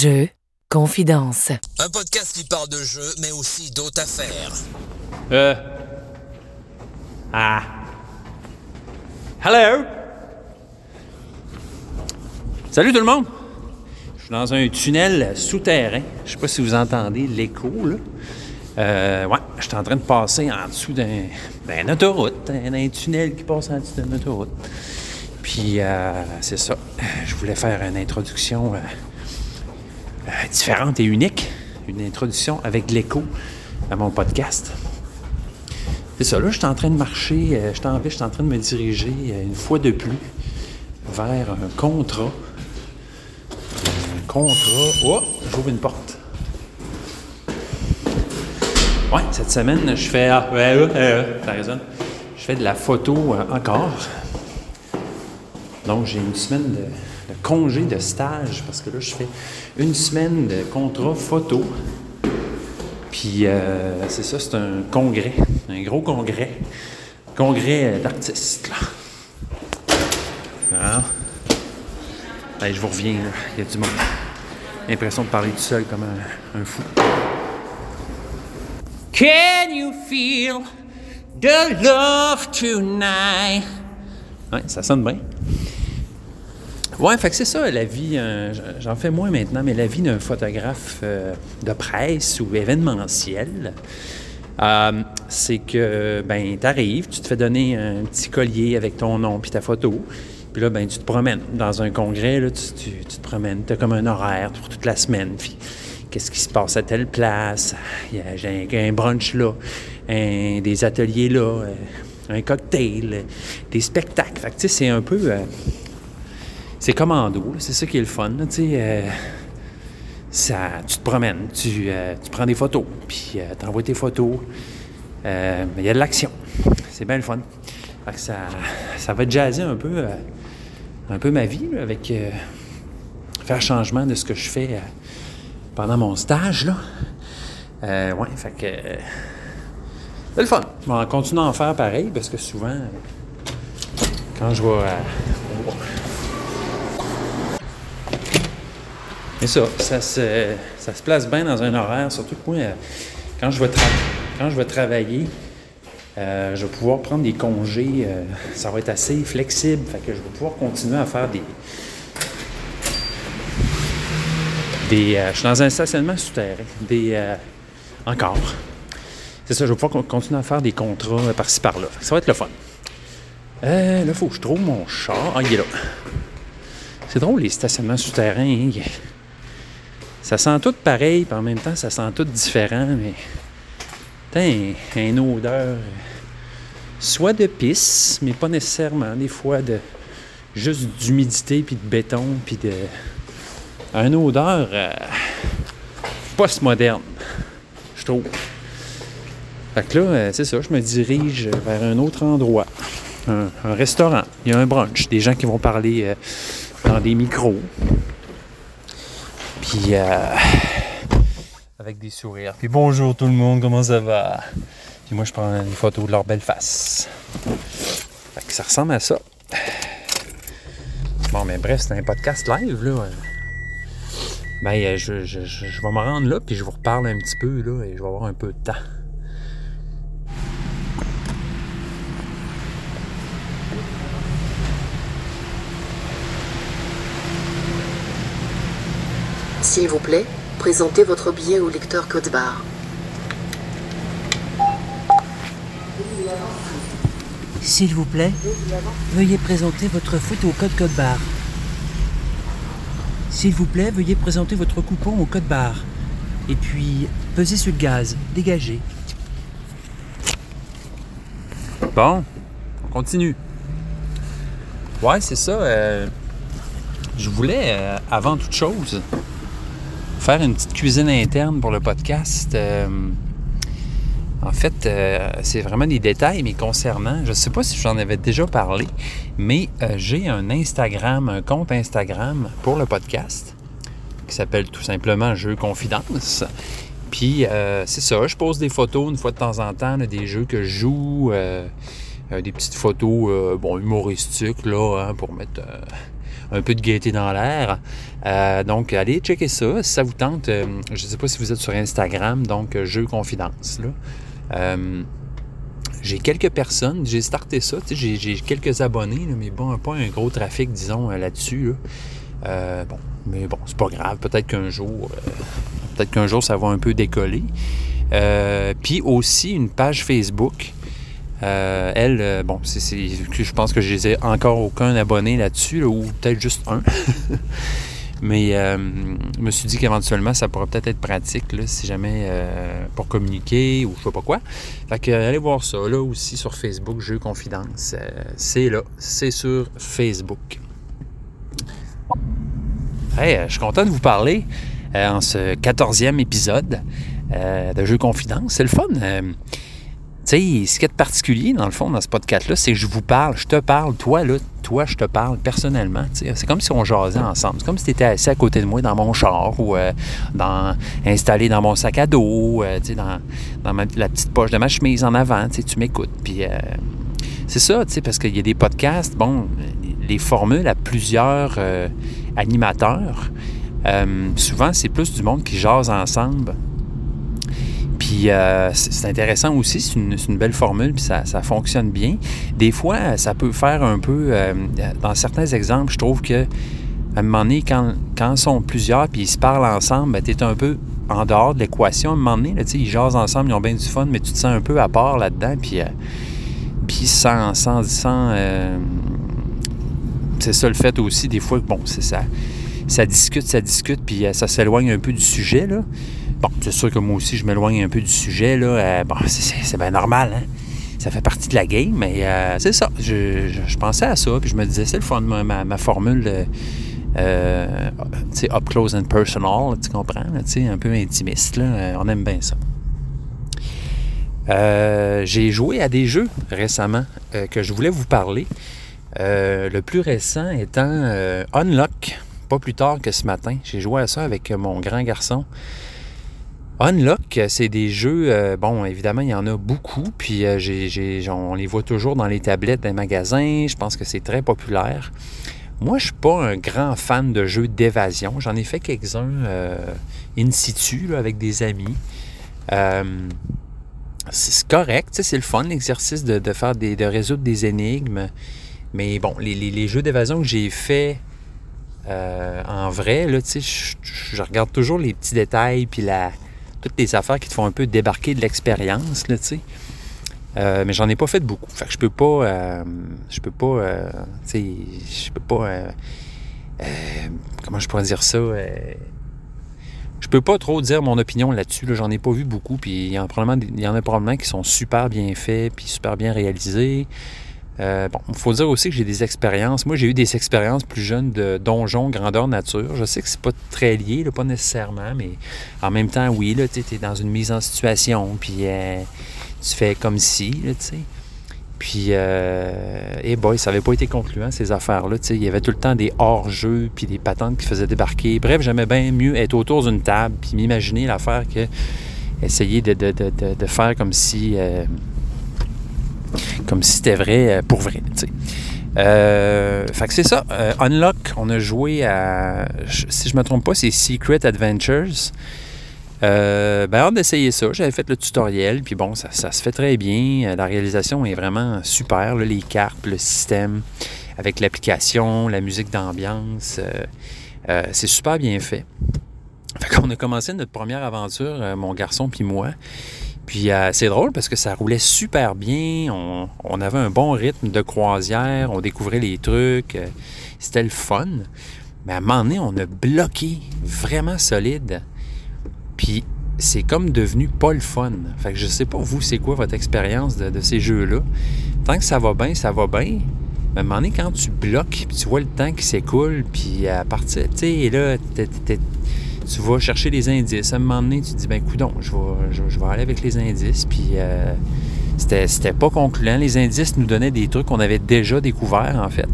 Jeux, confidence. Un podcast qui parle de jeux, mais aussi d'autres affaires. Euh. Ah. Hello! Salut tout le monde! Je suis dans un tunnel souterrain. Je sais pas si vous entendez l'écho, là. Euh, ouais, je suis en train de passer en dessous d'un, d'un autoroute, d'un tunnel qui passe en dessous d'une autoroute. Puis, euh, c'est ça. Je voulais faire une introduction euh, euh, différente et unique. Une introduction avec l'écho à mon podcast. C'est ça, là, je suis en train de marcher, euh, je, suis en, je suis en train de me diriger euh, une fois de plus vers un contrat. Un contrat. Oh, j'ouvre une porte. Ouais, cette semaine, je fais. Ah, ouais, ouais, ouais, t'as raison. Je fais de la photo euh, encore. Donc, j'ai une semaine de congé de stage parce que là, je fais une semaine de contrat photo. Puis, euh, c'est ça, c'est un congrès, un gros congrès. Congrès euh, d'artistes, là. Ah. Allez, je vous reviens, là. Il y a du monde. L'impression de parler tout seul comme un, un fou. Can you feel the love tonight? Ouais, ça sonne bien. Ouais, fait que c'est ça, la vie, euh, j'en fais moins maintenant, mais la vie d'un photographe euh, de presse ou événementiel, euh, c'est que, ben, t'arrives, tu te fais donner un petit collier avec ton nom puis ta photo, puis là, ben, tu te promènes. Dans un congrès, là, tu, tu- te promènes, t'as comme un horaire pour toute la semaine, puis qu'est-ce qui se passe à telle place, il y a, un, un brunch là, un- des ateliers là, un cocktail, des spectacles. Fait que, tu sais, c'est un peu... c'est commando, c'est ça qui est le fun, euh, ça, tu te promènes, tu, euh, tu prends des photos, puis euh, tu envoies tes photos. Euh, il y a de l'action. C'est bien le fun. Fait que ça, ça va jazzer un peu, un peu ma vie, avec faire changement de ce que je fais pendant mon stage, là. Ouais, fait que... c'est le fun. Vais en continuer à en faire pareil, parce que souvent, quand je vais... Et ça, ça se, ça se place bien dans un horaire, surtout que moi, quand je vais, quand je travailler, euh, je vais pouvoir prendre des congés, euh, ça va être assez flexible, fait que je vais pouvoir continuer à faire des... des euh, je suis dans un stationnement souterrain, des... encore. C'est ça, je vais pouvoir con- continuer à faire des contrats par-ci par-là. Ça va être le fun. Là, il faut que je trouve mon char. Ah, il est là. C'est drôle, les stationnements souterrains. hein, Ça sent tout pareil, puis en même temps, ça sent tout différent, mais. Un, une odeur. euh, Soit de pisse, mais pas nécessairement. Des fois, de juste d'humidité, puis de béton, puis de. Une odeur euh, post-moderne, je trouve. Fait que là, euh, c'est ça, je me dirige vers un autre endroit. Un, un restaurant. Il y a un brunch. Des gens qui vont parler euh, dans des micros. Euh, avec des sourires. Puis bonjour tout le monde, comment ça va? Puis moi, je prends une photo de leur belle face. Fait que ça ressemble à ça. Bon, mais bref, c'est un podcast live, là. Ben, euh, je, je vais me rendre là, puis je vous reparle un petit peu, là, et je vais avoir un peu de temps. S'il vous plaît, présentez votre billet au lecteur code barre. S'il vous plaît, veuillez présenter votre photo au code code barre. S'il vous plaît, veuillez présenter votre coupon au code barre. Et puis, pesez sur le gaz, dégagez. Bon, on continue. Ouais, c'est ça. euh, je voulais, euh, avant toute chose, faire une petite cuisine interne pour le podcast. Euh, en fait, euh, c'est vraiment des détails, mais concernant, je ne sais pas si j'en avais déjà parlé, mais euh, j'ai un Instagram, un compte Instagram pour le podcast qui s'appelle tout simplement Jeux Confidence. Puis c'est ça, je pose des photos une fois de temps en temps, des jeux que je joue, des petites photos bon, humoristiques là, hein, pour mettre un peu de gaieté dans l'air. Euh, donc, allez checker ça si ça vous tente. Euh, je ne sais pas si vous êtes sur Instagram, donc euh, Jeux Confidence. J'ai quelques personnes, j'ai starté ça, j'ai, quelques abonnés, mais bon, pas un gros trafic, disons, là-dessus. là. Bon, mais bon, c'est pas grave. Peut-être qu'un jour, peut-être qu'un jour, ça va un peu décoller. Puis aussi une page Facebook. Euh, elle, euh, bon, je pense que je les ai encore aucun abonné là-dessus, là, ou peut-être juste un. Mais euh, je me suis dit qu'éventuellement, ça pourrait peut-être être pratique si jamais pour communiquer ou je sais pas quoi. Fait que allez voir ça là aussi sur Facebook, Jeux Confidence. C'est là, c'est sur Facebook. Hey, je suis content de vous parler en ce 14e épisode de Jeux Confidence. C'est le fun. Sais, ce qui est particulier, dans le fond, dans ce podcast-là, c'est que je vous parle, je te parle, toi, là, toi, je te parle personnellement. C'est comme si on jasait ensemble. C'est comme si tu étais assis à côté de moi dans mon char ou euh, dans, installé dans mon sac à dos, euh, dans, dans ma- la petite poche de ma chemise en avant. tu m'écoutes. Puis euh, c'est ça, parce qu'il y a des podcasts, bon, les formules à plusieurs animateurs, souvent, c'est plus du monde qui jase ensemble. Puis euh, c'est intéressant aussi, c'est une, belle formule, puis ça, ça fonctionne bien. Des fois, ça peut faire un peu, euh, dans certains exemples, je trouve que à un moment donné, quand, quand ils sont plusieurs, puis ils se parlent ensemble, ben, tu es un peu en dehors de l'équation. À un moment donné, ils jasent ensemble, ils ont bien du fun, mais tu te sens un peu à part là-dedans, puis, euh, sans, sans, sans, euh, c'est ça le fait aussi, des fois, bon, c'est ça. Ça discute, ça discute, puis ça s'éloigne un peu du sujet, là. Bon, c'est sûr que moi aussi, je m'éloigne un peu du sujet, là. Euh, bon, c'est- bien normal, hein. Ça fait partie de la game, mais euh, c'est ça. Je, pensais à ça, puis je me disais, c'est le fun, ma, ma- ma formule, euh, tu sais, up close and personal, tu comprends, là, un peu intimiste, là. Euh, on aime bien ça. J'ai joué à des jeux récemment que je voulais vous parler. Le plus récent étant Unlock, pas plus tard que ce matin. J'ai joué à ça avec mon grand garçon. Unlock, c'est des jeux, euh, bon, évidemment, il y en a beaucoup, puis euh, on les voit toujours dans les tablettes des magasins. Je pense que c'est très populaire. Moi, je suis pas un grand fan de jeux d'évasion. J'en ai fait quelques-uns euh, in situ avec des amis. Euh, c'est correct, c'est le fun, l'exercice de, faire des, de résoudre des énigmes. Mais bon, les, jeux d'évasion que j'ai fait euh, en vrai, là, je- je regarde toujours les petits détails puis la, toutes les affaires qui te font un peu débarquer de l'expérience, tu sais. Euh, mais j'en ai pas fait beaucoup. Fait que je peux pas. euh, je peux pas. euh, tu sais, je peux pas. comment je pourrais dire ça? je peux pas trop dire mon opinion là-dessus. Là. J'en ai pas vu beaucoup. Puis il y, en a probablement des- il y en a probablement qui sont super bien faits puis super bien réalisés. Euh, bon, il faut dire aussi que j'ai des expériences. Moi, j'ai eu des expériences plus jeunes de donjons grandeur nature. Je sais que c'est pas très lié, pas nécessairement, mais en même temps, oui, tu es dans une mise en situation, puis euh, tu fais comme si, tu sais. Puis, euh, et boy, ça avait pas été concluant, ces affaires-là. Il y avait tout le temps des hors-jeux, puis des patentes qui faisaient débarquer. Bref, j'aimais bien mieux être autour d'une table, puis m'imaginer l'affaire que essayer de faire comme si... euh, comme si c'était vrai euh, pour vrai, tu sais. Euh, fait que c'est ça. Euh, Unlock, on a joué à. Si je me trompe pas, c'est Secret Adventures. Euh, ben, hâte d'essayer ça. J'avais fait le tutoriel, puis bon, ça, se fait très bien. La réalisation est vraiment super. les cartes, le système, avec l'application, la musique d'ambiance. c'est super bien fait. Fait qu'on a commencé notre première aventure, mon garçon puis moi. Puis euh, c'est drôle parce que ça roulait super bien. On, avait un bon rythme de croisière. On découvrait les trucs. euh, C'était le fun. Mais à un moment donné, on a bloqué vraiment solide. Puis c'est comme devenu pas le fun. Fait que je sais pas, vous, c'est quoi votre expérience de, ces jeux-là. Tant que ça va bien, ça va bien. Mais à un moment donné, quand tu bloques, puis tu vois le temps qui s'écoule, puis à partir, tu sais, là, t'es- tu vas chercher les indices. À un moment donné, tu te dis, ben, coudon, je vais, je, vais aller avec les indices. Puis euh, c'était, pas concluant. Les indices nous donnaient des trucs qu'on avait déjà découverts, en fait.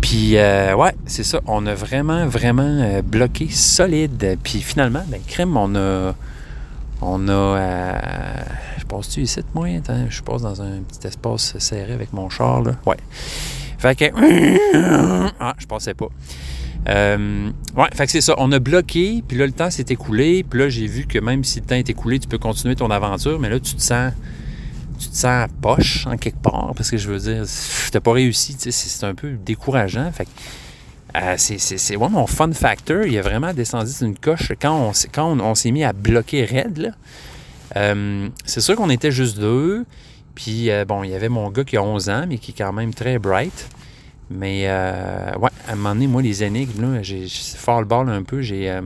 Puis, euh, ouais, c'est ça. On a vraiment, vraiment euh, bloqué solide. Puis finalement, ben, crème, on a. On a. euh, je passe-tu ici, moi? Attends, je passe dans un petit espace serré avec mon char, là. Ouais. Fait que. Ah, je pensais pas. Euh, ouais, fait que c'est ça. On a bloqué, puis là, le temps s'est écoulé. Puis là, j'ai vu que même si le temps est écoulé, tu peux continuer ton aventure, mais là, tu te sens. Tu te sens poche en quelque part, parce que je veux dire, t'as pas réussi, c'est un peu décourageant. Fait que euh, c'est ouais, mon fun factor. Il a vraiment descendu d'une coche quand on, s'est mis à bloquer. Là. Euh, c'est sûr qu'on était juste deux. Puis, bon, il y avait mon gars qui a 11 ans, mais qui est quand même très bright. Mais, ouais, à un moment donné, moi, les énigmes, là, j'ai fort le ball un peu. J'ai.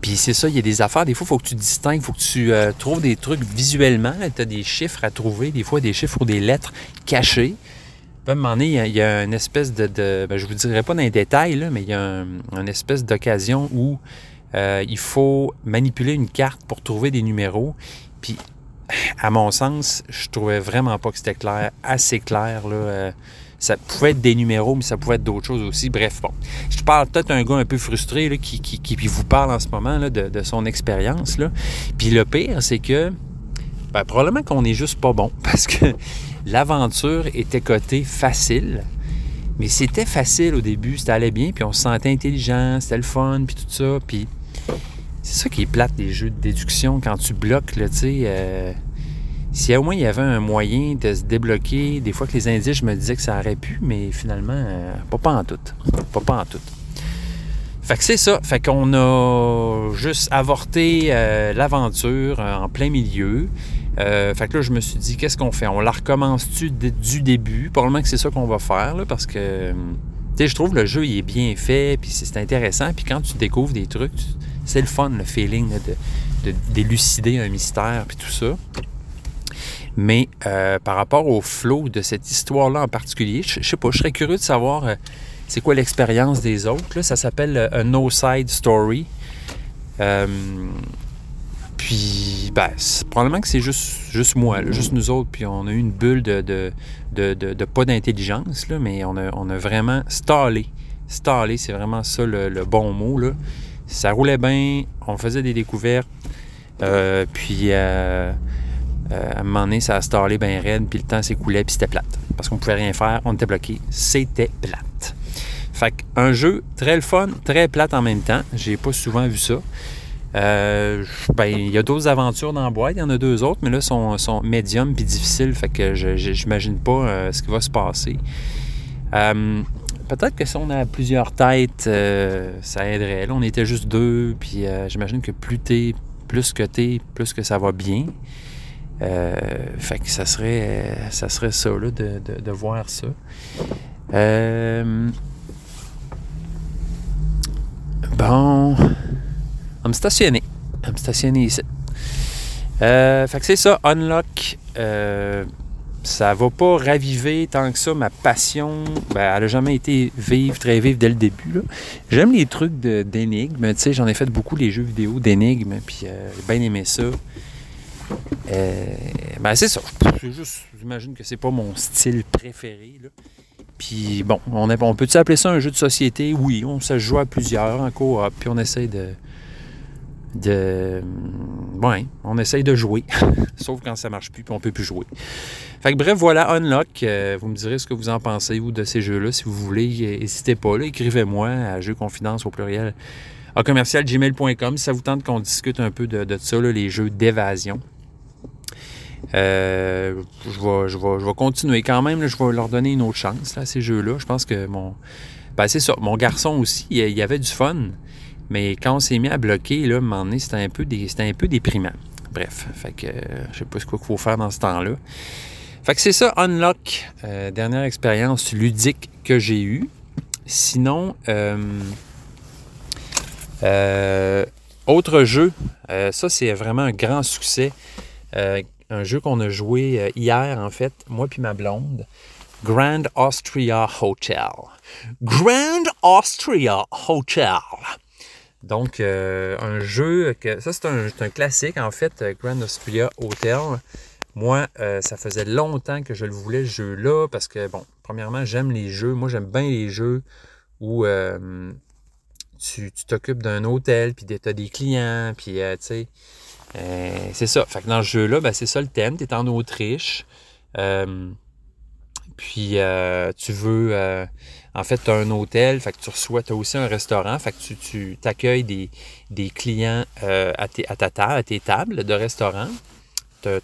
Puis c'est ça, il y a des affaires, des fois, il faut que tu distingues, il faut que tu trouves des trucs visuellement. Tu as des chiffres à trouver, des fois des chiffres ou des lettres cachées à un moment donné, il y a, une espèce de. ben, je ne vous dirai pas dans les détails, là, mais il y a une espèce d'occasion où euh, il faut manipuler une carte pour trouver des numéros. Puis, à mon sens, je trouvais vraiment pas que c'était clair, assez clair. Là, euh, ça pouvait être des numéros, mais ça pouvait être d'autres choses aussi. Bref, bon. Je parle peut-être un gars un peu frustré qui, qui, vous parle en ce moment là, de, son expérience. Puis le pire, c'est que ben, probablement qu'on n'est juste pas bon parce que l'aventure était cotée facile. Mais c'était facile au début, ça allait bien, puis on se sentait intelligent, c'était le fun, puis tout ça. Puis c'est ça qui est plate des jeux de déduction quand tu bloques, tu sais. Euh, si au moins il y avait un moyen de se débloquer, des fois que les indices, je me disais que ça aurait pu, mais finalement, euh, pas, pas en tout. Pas, pas en tout. Fait que c'est ça. Fait qu'on a juste avorté euh, l'aventure en plein milieu. Euh, fait que là, je me suis dit, qu'est-ce qu'on fait? On la recommence-tu du début? Probablement que c'est ça qu'on va faire, là, parce que, tu sais, je trouve le jeu, il est bien fait, puis c'est intéressant. Puis quand tu découvres des trucs, c'est le fun, le feeling de, d'élucider un mystère, puis tout ça. Mais euh, par rapport au flow de cette histoire-là en particulier, je, sais pas, je serais curieux de savoir euh, c'est quoi l'expérience des autres. Là. Ça s'appelle un No Side Story. Puis, ben, probablement que c'est juste, juste moi, juste nous autres. Puis on a eu une bulle de, de, de, pas d'intelligence, mais on a, on a vraiment stallé. Stallé, c'est vraiment ça le, bon mot. Là. Ça roulait bien, on faisait des découvertes. Euh, puis, euh, euh, à un moment donné, ça a stallé bien raide, puis le temps s'écoulait, puis c'était plate. Parce qu'on pouvait rien faire, on était bloqué. C'était plate. Fait un jeu très le fun, très plate en même temps. J'ai pas souvent vu ça. Euh, ben, il y a d'autres aventures dans la boîte, il y en a deux autres, mais là, sont, sont médium puis difficiles, fait que je n'imagine pas euh, ce qui va se passer. Peut-être que si on a plusieurs têtes, ça aiderait. Là, on était juste deux, puis j'imagine que plus t'es, plus que t'es, plus que ça va bien. Fait que ça serait, ça serait ça, là, de, de voir ça. bon me stationner. me stationner ici. Euh, fait que c'est ça, Unlock. Euh, ça va pas raviver tant que ça ma passion. Ben, elle a jamais été vive, très vive dès le début. J'aime les trucs d'énigmes. J'en ai fait beaucoup les jeux vidéo d'énigmes, puis euh, j'ai bien aimé ça. Euh, ben c'est ça. juste, j'imagine que c'est pas mon style préféré. Puis bon, on, peut-tu appeler ça un jeu de société? Oui, on se joue à plusieurs en coop, puis on essaie de, de. On essaye de jouer. Sauf quand ça marche plus, puis on peut plus jouer. Fait que bref, voilà, Unlock. Euh, vous me direz ce que vous en pensez, de ces jeux-là. Si vous voulez, n'hésitez pas. Écrivez-moi à jeux confidence au pluriel à commercialgmail.com si ça vous tente qu'on discute un peu de, ça, les jeux d'évasion. Euh, je, vais, je, vais, continuer quand même. je vais leur donner une autre chance à ces jeux-là. Je pense que mon. Ben, c'est ça. Mon garçon aussi, il y avait du fun. Mais quand on s'est mis à bloquer, là, à un moment donné, c'était un peu, un peu déprimant. Bref, fait que euh, je sais pas ce qu'il faut faire dans ce temps-là. Fait que c'est ça, Unlock, euh, dernière expérience ludique que j'ai eue. Sinon, euh, autre jeu, ça c'est vraiment un grand succès. Un jeu qu'on a joué hier, en fait, moi puis ma blonde. Grand Austria Hotel. Grand Austria Hotel. Donc, euh, un jeu, que, ça c'est un, classique en fait, euh, Grand Austria Hotel. Moi, euh, ça faisait longtemps que je le voulais, ce jeu-là, parce que, bon, premièrement, j'aime les jeux. Moi, j'aime bien les jeux où tu t'occupes d'un hôtel, puis tu as des clients, puis, tu sais, c'est ça. Fait que dans ce jeu-là, ben, c'est ça le thème. Tu es en Autriche. puis euh, tu veux, euh, en fait, tu as un hôtel, fait que tu reçois, as aussi un restaurant, fait que tu, t'accueilles des, clients euh, à, tes, à tes tables de restaurant. Tu as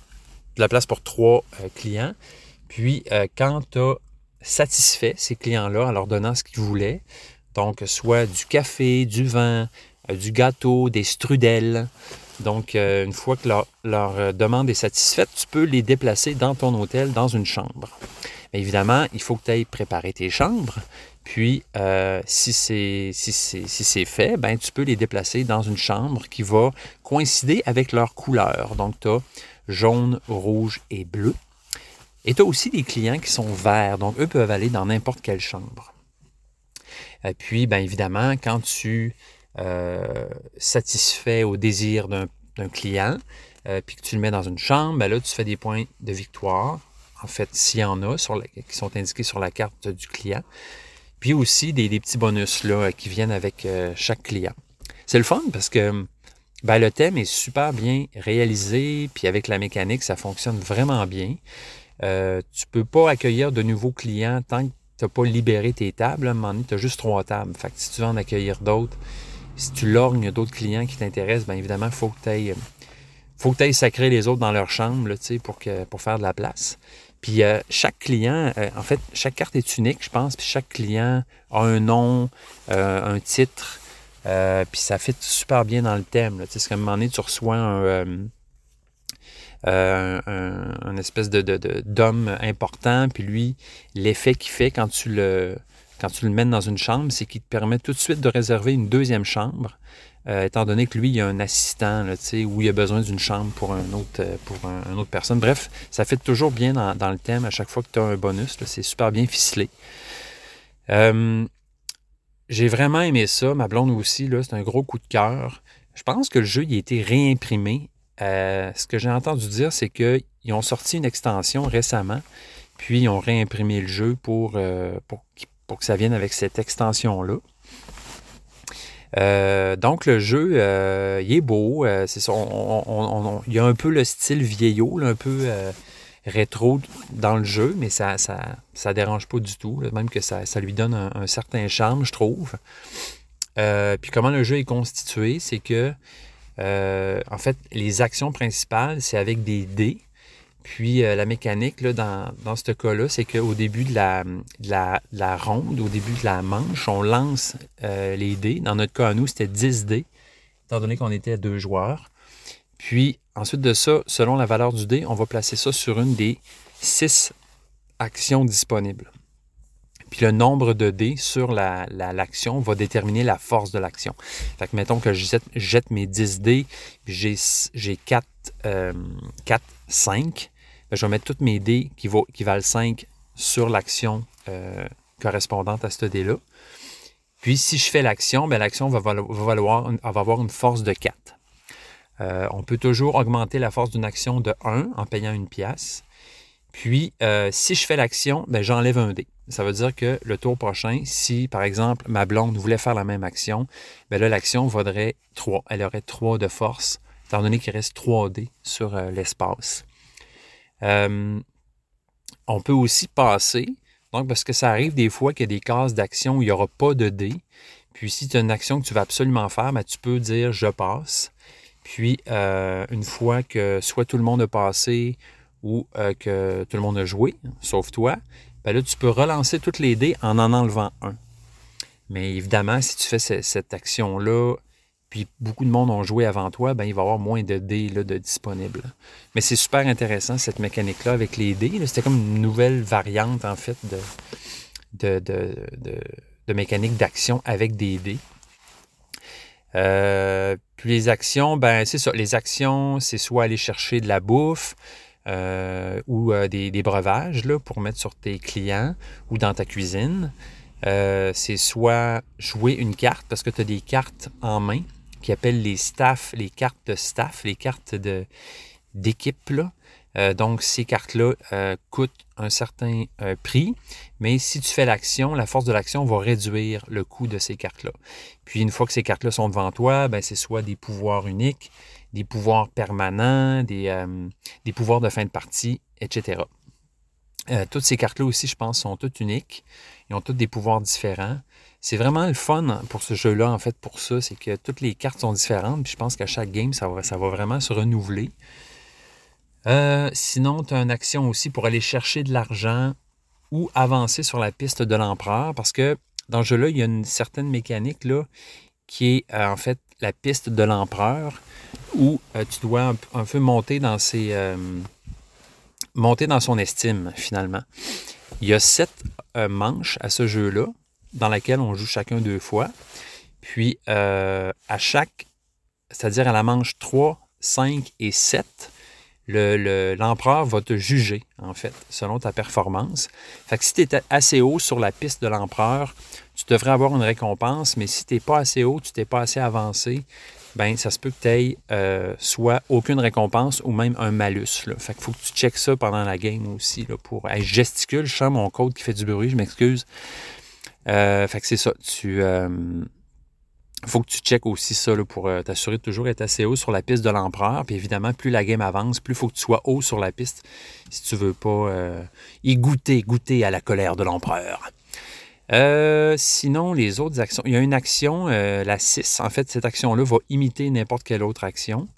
de la place pour trois euh, clients. Puis, euh, quand tu as satisfait ces clients-là en leur donnant ce qu'ils voulaient, donc soit du café, du vin, euh, du gâteau, des strudels, donc, euh, une fois que leur, euh, demande est satisfaite, tu peux les déplacer dans ton hôtel, dans une chambre. Évidemment, il faut que tu ailles préparer tes chambres. Puis, euh, si c'est si fait, ben, tu peux les déplacer dans une chambre qui va coïncider avec leur couleur. Donc, tu as jaune, rouge et bleu. Et tu as aussi des clients qui sont verts. Donc, eux peuvent aller dans n'importe quelle chambre. Et puis, bien évidemment, quand tu euh, satisfait au désir d'un client, euh, puis que tu le mets dans une chambre, ben là, tu fais des points de victoire. En fait, s'il y en a qui sont indiqués sur la carte du client. Puis aussi des, petits bonus là, qui viennent avec euh, chaque client. C'est le fun parce que ben, le thème est super bien réalisé, puis avec la mécanique, ça fonctionne vraiment bien. Euh, tu peux pas accueillir de nouveaux clients tant que tu n'as pas libéré tes tables. À un moment donné, tu as juste trois tables. Fait que si tu veux en accueillir d'autres, si tu lorgnes d'autres clients qui t'intéressent, bien évidemment, il faut que tu ailles, ailles sacrer les autres dans leur chambre là, pour, que, pour faire de la place. Puis euh, chaque client, euh, en fait, chaque carte est unique, je pense, puis chaque client a un nom, euh, un titre, euh, puis ça fit super bien dans le thème. C'est qu'à un moment donné, tu reçois un, euh, euh, un, un espèce de- d'homme important, puis lui, l'effet qu'il fait quand tu le quand tu le mènes dans une chambre, c'est qu'il te permet tout de suite de réserver une deuxième chambre, euh, étant donné que lui, il y a un assistant, là, où il a besoin d'une chambre pour un autre, euh, pour un, un autre personne. Bref, ça fait toujours bien dans, dans le thème à chaque fois que tu as un bonus. c'est super bien ficelé. Euh, j'ai vraiment aimé ça. Ma blonde aussi, c'est un gros coup de cœur. Je pense que le jeu il a été réimprimé. Ce que j'ai entendu dire, c'est qu'ils ont sorti une extension récemment, puis ils ont réimprimé le jeu pour, euh, pour, pour que ça vienne avec cette extension-là. Euh, donc le jeu, euh, il est beau. euh, c'est il y a un peu le style vieillot, un peu rétro dans le jeu, mais ça ça, ça dérange pas du tout. même que ça, ça lui donne un, un certain charme, je trouve. Puis comment le jeu est constitué, c'est que en fait, les actions principales, c'est avec des dés. Puis euh, la mécanique, là, dans, dans ce cas-là, c'est qu'au début de la, la, la ronde, au début de la manche, on lance euh, les dés. Dans notre cas, à nous, c'était 10 dés, étant donné qu'on était à deux joueurs. Puis ensuite de ça, selon la valeur du dé, on va placer ça sur une des six actions disponibles. Puis le nombre de dés sur la- la- l'action va déterminer la force de l'action. Fait que mettons que je jette, je jette mes 10 dés, j'ai, j'ai 4, 4, 5. Ben, je vais mettre toutes mes dés qui, valent 5 sur l'action euh, correspondante à ce dé-là. Puis si je fais l'action, ben, l'action va, valo- va valoir avoir une force de 4. Euh, on peut toujours augmenter la force d'une action de 1 en payant une pièce. Puis, euh, si je fais l'action, ben, j'enlève un dé. Ça veut dire que le tour prochain, si par exemple ma blonde voulait faire la même action, l'action vaudrait 3. Elle aurait 3 de force, étant donné qu'il reste 3 dés sur l'espace. Euh, on peut aussi passer, donc parce que ça arrive des fois qu'il y a des cases d'action où il n'y aura pas de dés. Puis si tu as une action que tu vas absolument faire, ben, tu peux dire je passe. Puis euh, une fois que soit tout le monde a passé ou euh, que tout le monde a joué, sauf toi, ben là, tu peux relancer toutes les dés en en enlevant un. Mais évidemment, si tu fais ce- cette action-là, puis beaucoup de monde ont joué avant toi, ben, il va y avoir moins de dés là, de disponibles. Mais c'est super intéressant, cette mécanique-là, avec les dés. C'était comme une nouvelle variante, en fait, de, de, de, de- mécanique d'action avec des dés. Euh, puis les actions, ben c'est ça. Les actions, c'est soit aller chercher de la bouffe euh, ou euh, des, des breuvages là, pour mettre sur tes clients ou dans ta cuisine. C'est soit jouer une carte parce que tu as des cartes en main qui appellent les staff, les cartes de staff, les cartes de, d'équipe. Euh, donc, ces cartes-là euh, coûtent un certain euh, prix, mais si tu fais l'action, la force de l'action va réduire le coût de ces cartes-là. Puis, une fois que ces cartes-là sont devant toi, ben, c'est soit des pouvoirs uniques, des pouvoirs permanents, des pouvoirs de fin de partie, etc. Euh, toutes ces cartes-là aussi, je pense, sont toutes uniques. Ils ont toutes des pouvoirs différents. C'est vraiment le fun pour ce jeu-là, en fait, pour ça. C'est que toutes les cartes sont différentes. Puis je pense qu'à chaque game, ça va, vraiment se renouveler. Euh, sinon, tu as une action aussi pour aller chercher de l'argent ou avancer sur la piste de l'empereur. Parce que dans ce jeu-là, il y a une certaine mécanique là, qui est euh, en fait la piste de l'empereur où tu dois un, peu monter dans ses. Monter dans son estime, finalement. Il y a sept manches à ce jeu-là, dans laquelle on joue chacun deux fois. Puis à chaque, c'est-à-dire à la manche 3, 5 et 7, l'empereur va te juger, en fait, selon ta performance. Fait que si tu es assez haut sur la piste de l'empereur, tu devrais avoir une récompense, mais si tu n'es pas assez haut, tu n'es pas assez avancé, ben ça se peut que tu aies euh, soit aucune récompense ou même un malus. Là. Fait qu'il faut que tu checkes ça pendant la game aussi. Là, pour... Hey, je gesticule, je sens mon code qui fait du bruit, je m'excuse. Euh, fait que c'est ça. Tu, euh, faut que tu checkes aussi ça pour t'assurer de toujours être assez haut sur la piste de l'empereur. Puis évidemment, plus la game avance, plus il faut que tu sois haut sur la piste si tu veux pas y goûter, goûter à la colère de l'empereur. Euh, sinon, les autres actions. Il y a une action, la 6. En fait, cette action-là va imiter n'importe quelle autre action.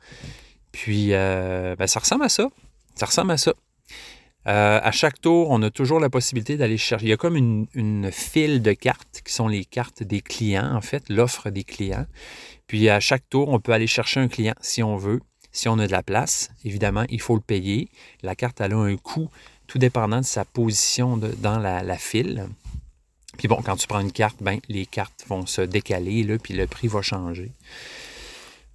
Puis, ben, ça ressemble à ça. Ça ressemble à ça. Euh, à chaque tour, on a toujours la possibilité d'aller chercher. Il y a comme une, file de cartes qui sont les cartes des clients, en fait, l'offre des clients. Puis à chaque tour, on peut aller chercher un client si on veut. Si on a de la place, évidemment, il faut le payer. La carte, elle a un coût, tout dépendant de sa position dans la, file. Puis bon, quand tu prends une carte, ben, les cartes vont se décaler, là, puis le prix va changer.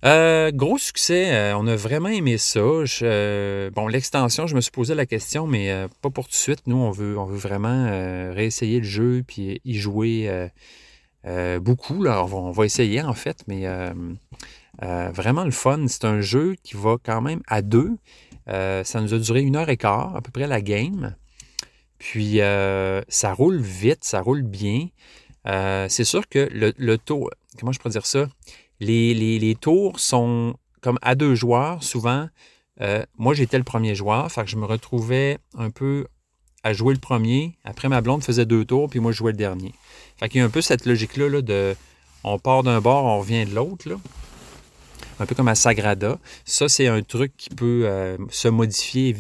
Euh, gros succès, euh, on a vraiment aimé ça. Euh, bon, l'extension, je me suis posé la question, mais pas pour tout de suite. Nous, on veut, vraiment réessayer le jeu puis y jouer beaucoup. Là. On, va, essayer en fait, mais vraiment le fun. C'est un jeu qui va quand même à deux. ça nous a duré une heure et quart, à peu près la game. Puis ça roule vite, ça roule bien. c'est sûr que le, le taux, comment je pourrais dire ça? Les, tours sont comme à deux joueurs, souvent. Euh, moi, j'étais le premier joueur, je me retrouvais un peu à jouer le premier. Après, ma blonde faisait deux tours, puis moi, je jouais le dernier. Fait qu'il y a un peu cette logique-là de on part d'un bord, on revient de l'autre. Un peu comme à Sagrada. Ça, c'est un truc qui peut euh, se modifier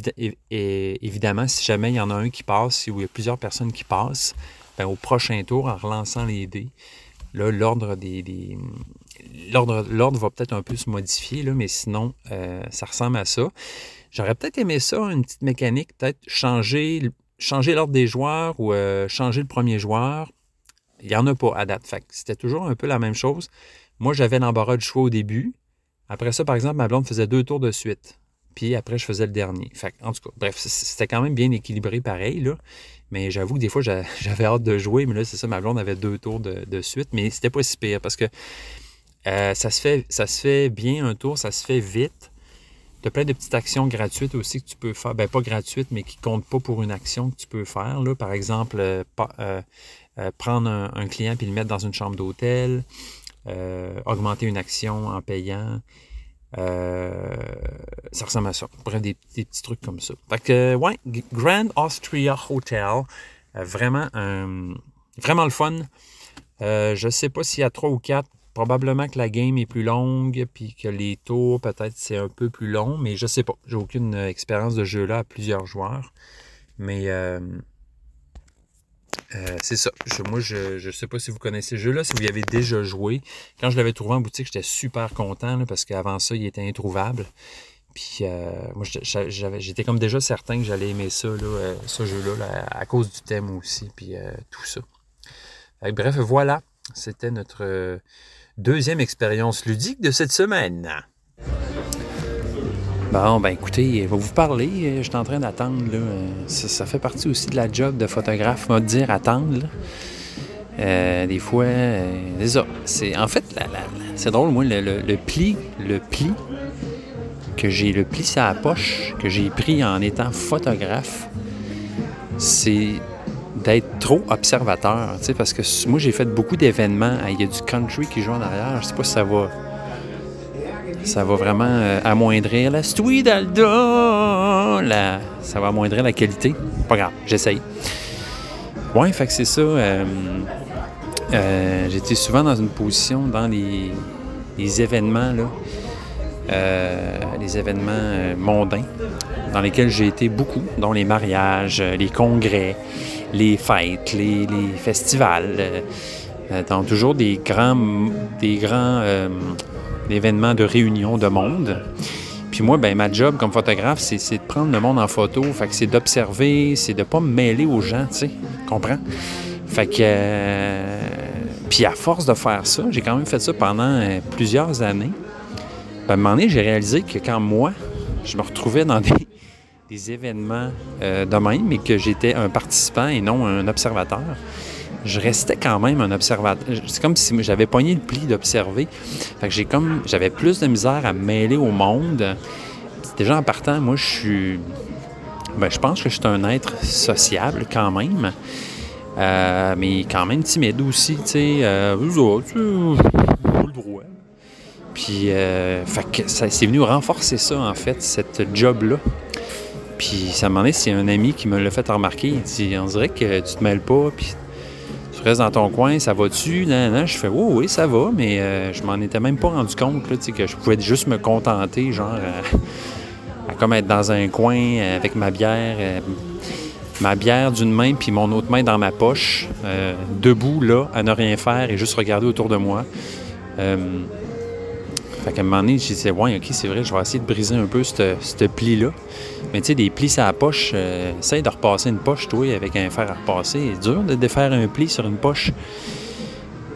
évidemment si jamais il y en a un qui passe, ou il y a plusieurs personnes qui passent. Ben, au prochain tour, en relançant les dés, là, l'ordre des, l'ordre va peut-être un peu se modifier, là, mais sinon, euh, ça ressemble à ça. J'aurais peut-être aimé ça, une petite mécanique, peut-être changer, changer l'ordre des joueurs ou euh, changer le premier joueur. Il n'y en a pas à date. c'était toujours un peu la même chose. Moi, j'avais l'embarras du choix au début. Après ça, par exemple, ma blonde faisait deux tours de suite. Puis après, je faisais le dernier. Fait, en tout cas, bref, c'était quand même bien équilibré pareil. Là. Mais j'avoue que des fois, j'avais hâte de jouer. Mais là, c'est ça, ma blonde avait deux tours de, suite. Mais c'était pas si pire parce que euh, ça, se fait, bien un tour, ça se fait vite. Tu as plein de petites actions gratuites aussi que tu peux faire. Ben, pas gratuites, mais qui comptent pas pour une action que tu peux faire. Là. Par exemple, euh, euh, prendre un, client et le mettre dans une chambre d'hôtel, augmenter une action en payant. ça ressemble à ça. Bref, des, petits trucs comme ça. Fait que, ouais, Grand Austria Hotel, vraiment, vraiment le fun. je ne sais pas s'il y a trois ou quatre Probablement que la game est plus longue, puis que les tours, peut-être, c'est un peu plus long, mais je sais pas. J'ai aucune expérience de jeu-là à plusieurs joueurs. Mais euh, euh, c'est ça. moi, je ne sais pas si vous connaissez ce jeu-là, si vous y avez déjà joué. Quand je l'avais trouvé en boutique, j'étais super content parce qu'avant ça, il était introuvable. Puis euh, moi, j'étais comme déjà certain que j'allais aimer ça, ce jeu-là, à cause du thème aussi, puis tout ça. bref, voilà. C'était notre deuxième expérience ludique de cette semaine. Bon, ben écoutez, je vais vous parler. Je suis en train d'attendre. Ça, fait partie aussi de la job de photographe, va dire attendre. Euh, des fois, euh, c'est en fait, c'est drôle, moi, le, pli, le pli que j'ai, le pli à la poche que j'ai pris en étant photographe, c'est d'être trop observateur, parce que moi, j'ai fait beaucoup d'événements. Il y a du country qui joue en arrière. Je sais pas si ça va... Ça va vraiment euh, amoindrir la pas la, ça va amoindrir la qualité. Pas grave, j'essaye. Ouais, fait que c'est ça. euh, euh, J'étais souvent dans une position dans les, événements, les événements mondains, dans lesquels j'ai été beaucoup, dont les mariages, les congrès, les fêtes, les, festivals, dans toujours des grands, des grands euh, événements de réunion de monde. Puis moi, ben, ma job comme photographe, c'est de prendre le monde en photo. Fait que c'est d'observer, c'est de pas me mêler aux gens, tu sais. Comprends? Fait que. euh, puis à force de faire ça, j'ai quand même fait ça pendant euh, plusieurs années. Ben, à un moment donné, j'ai réalisé que quand moi, je me retrouvais dans des, événements euh, de même, et que j'étais un participant et non un observateur, je restais quand même un observateur. C'est comme si j'avais pogné le pli d'observer. Fait que j'ai comme j'avais plus de misère à mêler au monde. Déjà en partant, moi je suis ben, je pense que je suis un être sociable quand même. Euh, mais quand même timide aussi, tu sais. Euh, le droit. Puis, euh, fait que ça c'est venu renforcer ça, en fait, cette job-là. Puis, ça m'a demandé, c'est un ami qui me l'a fait remarquer. Il dit On dirait que tu te mêles pas, puis tu dans ton coin, ça va-tu? Je fais Oh, oui, ça va, mais euh, je m'en étais même pas rendu compte, là, que je pouvais juste me contenter, genre, à, à comme être dans un coin euh, avec ma bière. euh, ma bière d'une main puis mon autre main dans ma poche, euh, debout là, à ne rien faire et juste regarder autour de moi. Fait qu'à un moment donné, j'ai dit, ouais, ok, c'est vrai, je vais essayer de briser un peu ce pli-là. Mais tu sais, des plis sur la poche, euh, essaye de repasser une poche, toi, avec un fer à repasser. C'est dur de défaire un pli sur une poche.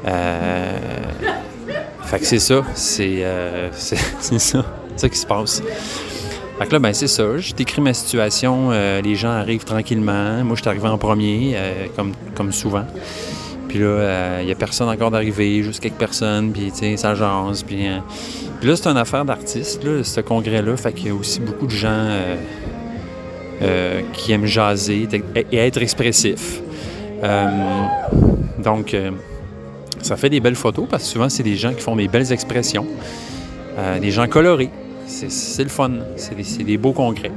Euh, fait que c'est ça, c'est euh, ça, c'est ça qui se passe. Fait que là, ben c'est ça. Je décris ma situation. euh, les gens arrivent tranquillement. Moi, je suis arrivé en premier, euh, comme, comme souvent. Puis là, il n'y a personne encore d'arriver, juste quelques personnes, puis tu sais, ça jase. Puis, euh, puis là, c'est une affaire d'artistes, là, ce congrès-là. Fait qu'il y a aussi beaucoup de gens euh, euh, qui aiment jaser et être expressifs. Euh, donc, euh, ça fait des belles photos parce que souvent, c'est des gens qui font des belles expressions, euh, des gens colorés. C'est le fun. C'est des, des beaux congrès.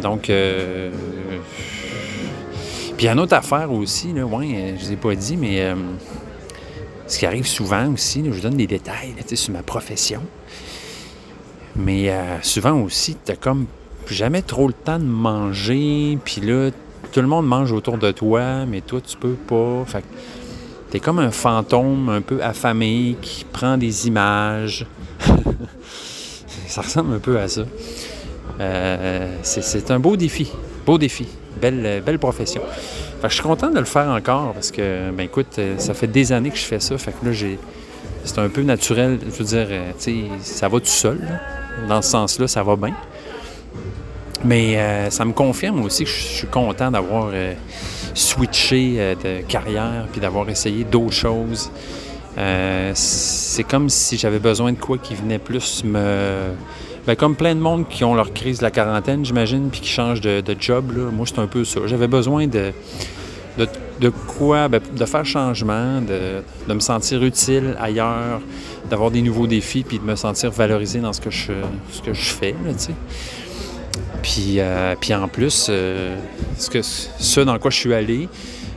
Donc, euh, puis il y a une autre affaire aussi, ouais, euh, je ne vous ai pas dit, mais euh, ce qui arrive souvent aussi, je vous donne des détails là, sur ma profession. Mais euh, souvent aussi, tu comme jamais trop le temps de manger, puis là, tout le monde mange autour de toi, mais toi, tu peux pas. Fait t'es comme un fantôme un peu affamé qui prend des images. ça ressemble un peu à ça. C'est un beau défi. Beau défi. Belle, euh, belle profession. Fait que je suis content de le faire encore parce que, ben écoute, euh, ça fait des années que je fais ça. Fait que là, j'ai. C'est un peu naturel. Je veux dire, euh, ça va tout seul. Dans ce sens-là, ça va bien. Mais ça me confirme aussi que je suis content d'avoir switché de carrière puis d'avoir essayé d'autres choses. C'est comme si j'avais besoin de quoi qui venait plus me. Ben, comme plein de monde qui ont leur crise de la quarantaine, j'imagine, puis qui changent de, job. Moi, c'est un peu ça. J'avais besoin de, de, quoi, ben, de faire changement, de, de me sentir utile ailleurs, d'avoir des nouveaux défis, puis de me sentir valorisé dans ce que je, ce que je fais. Tu sais. Puis, euh, puis en plus, euh, ce, dans quoi je suis allé,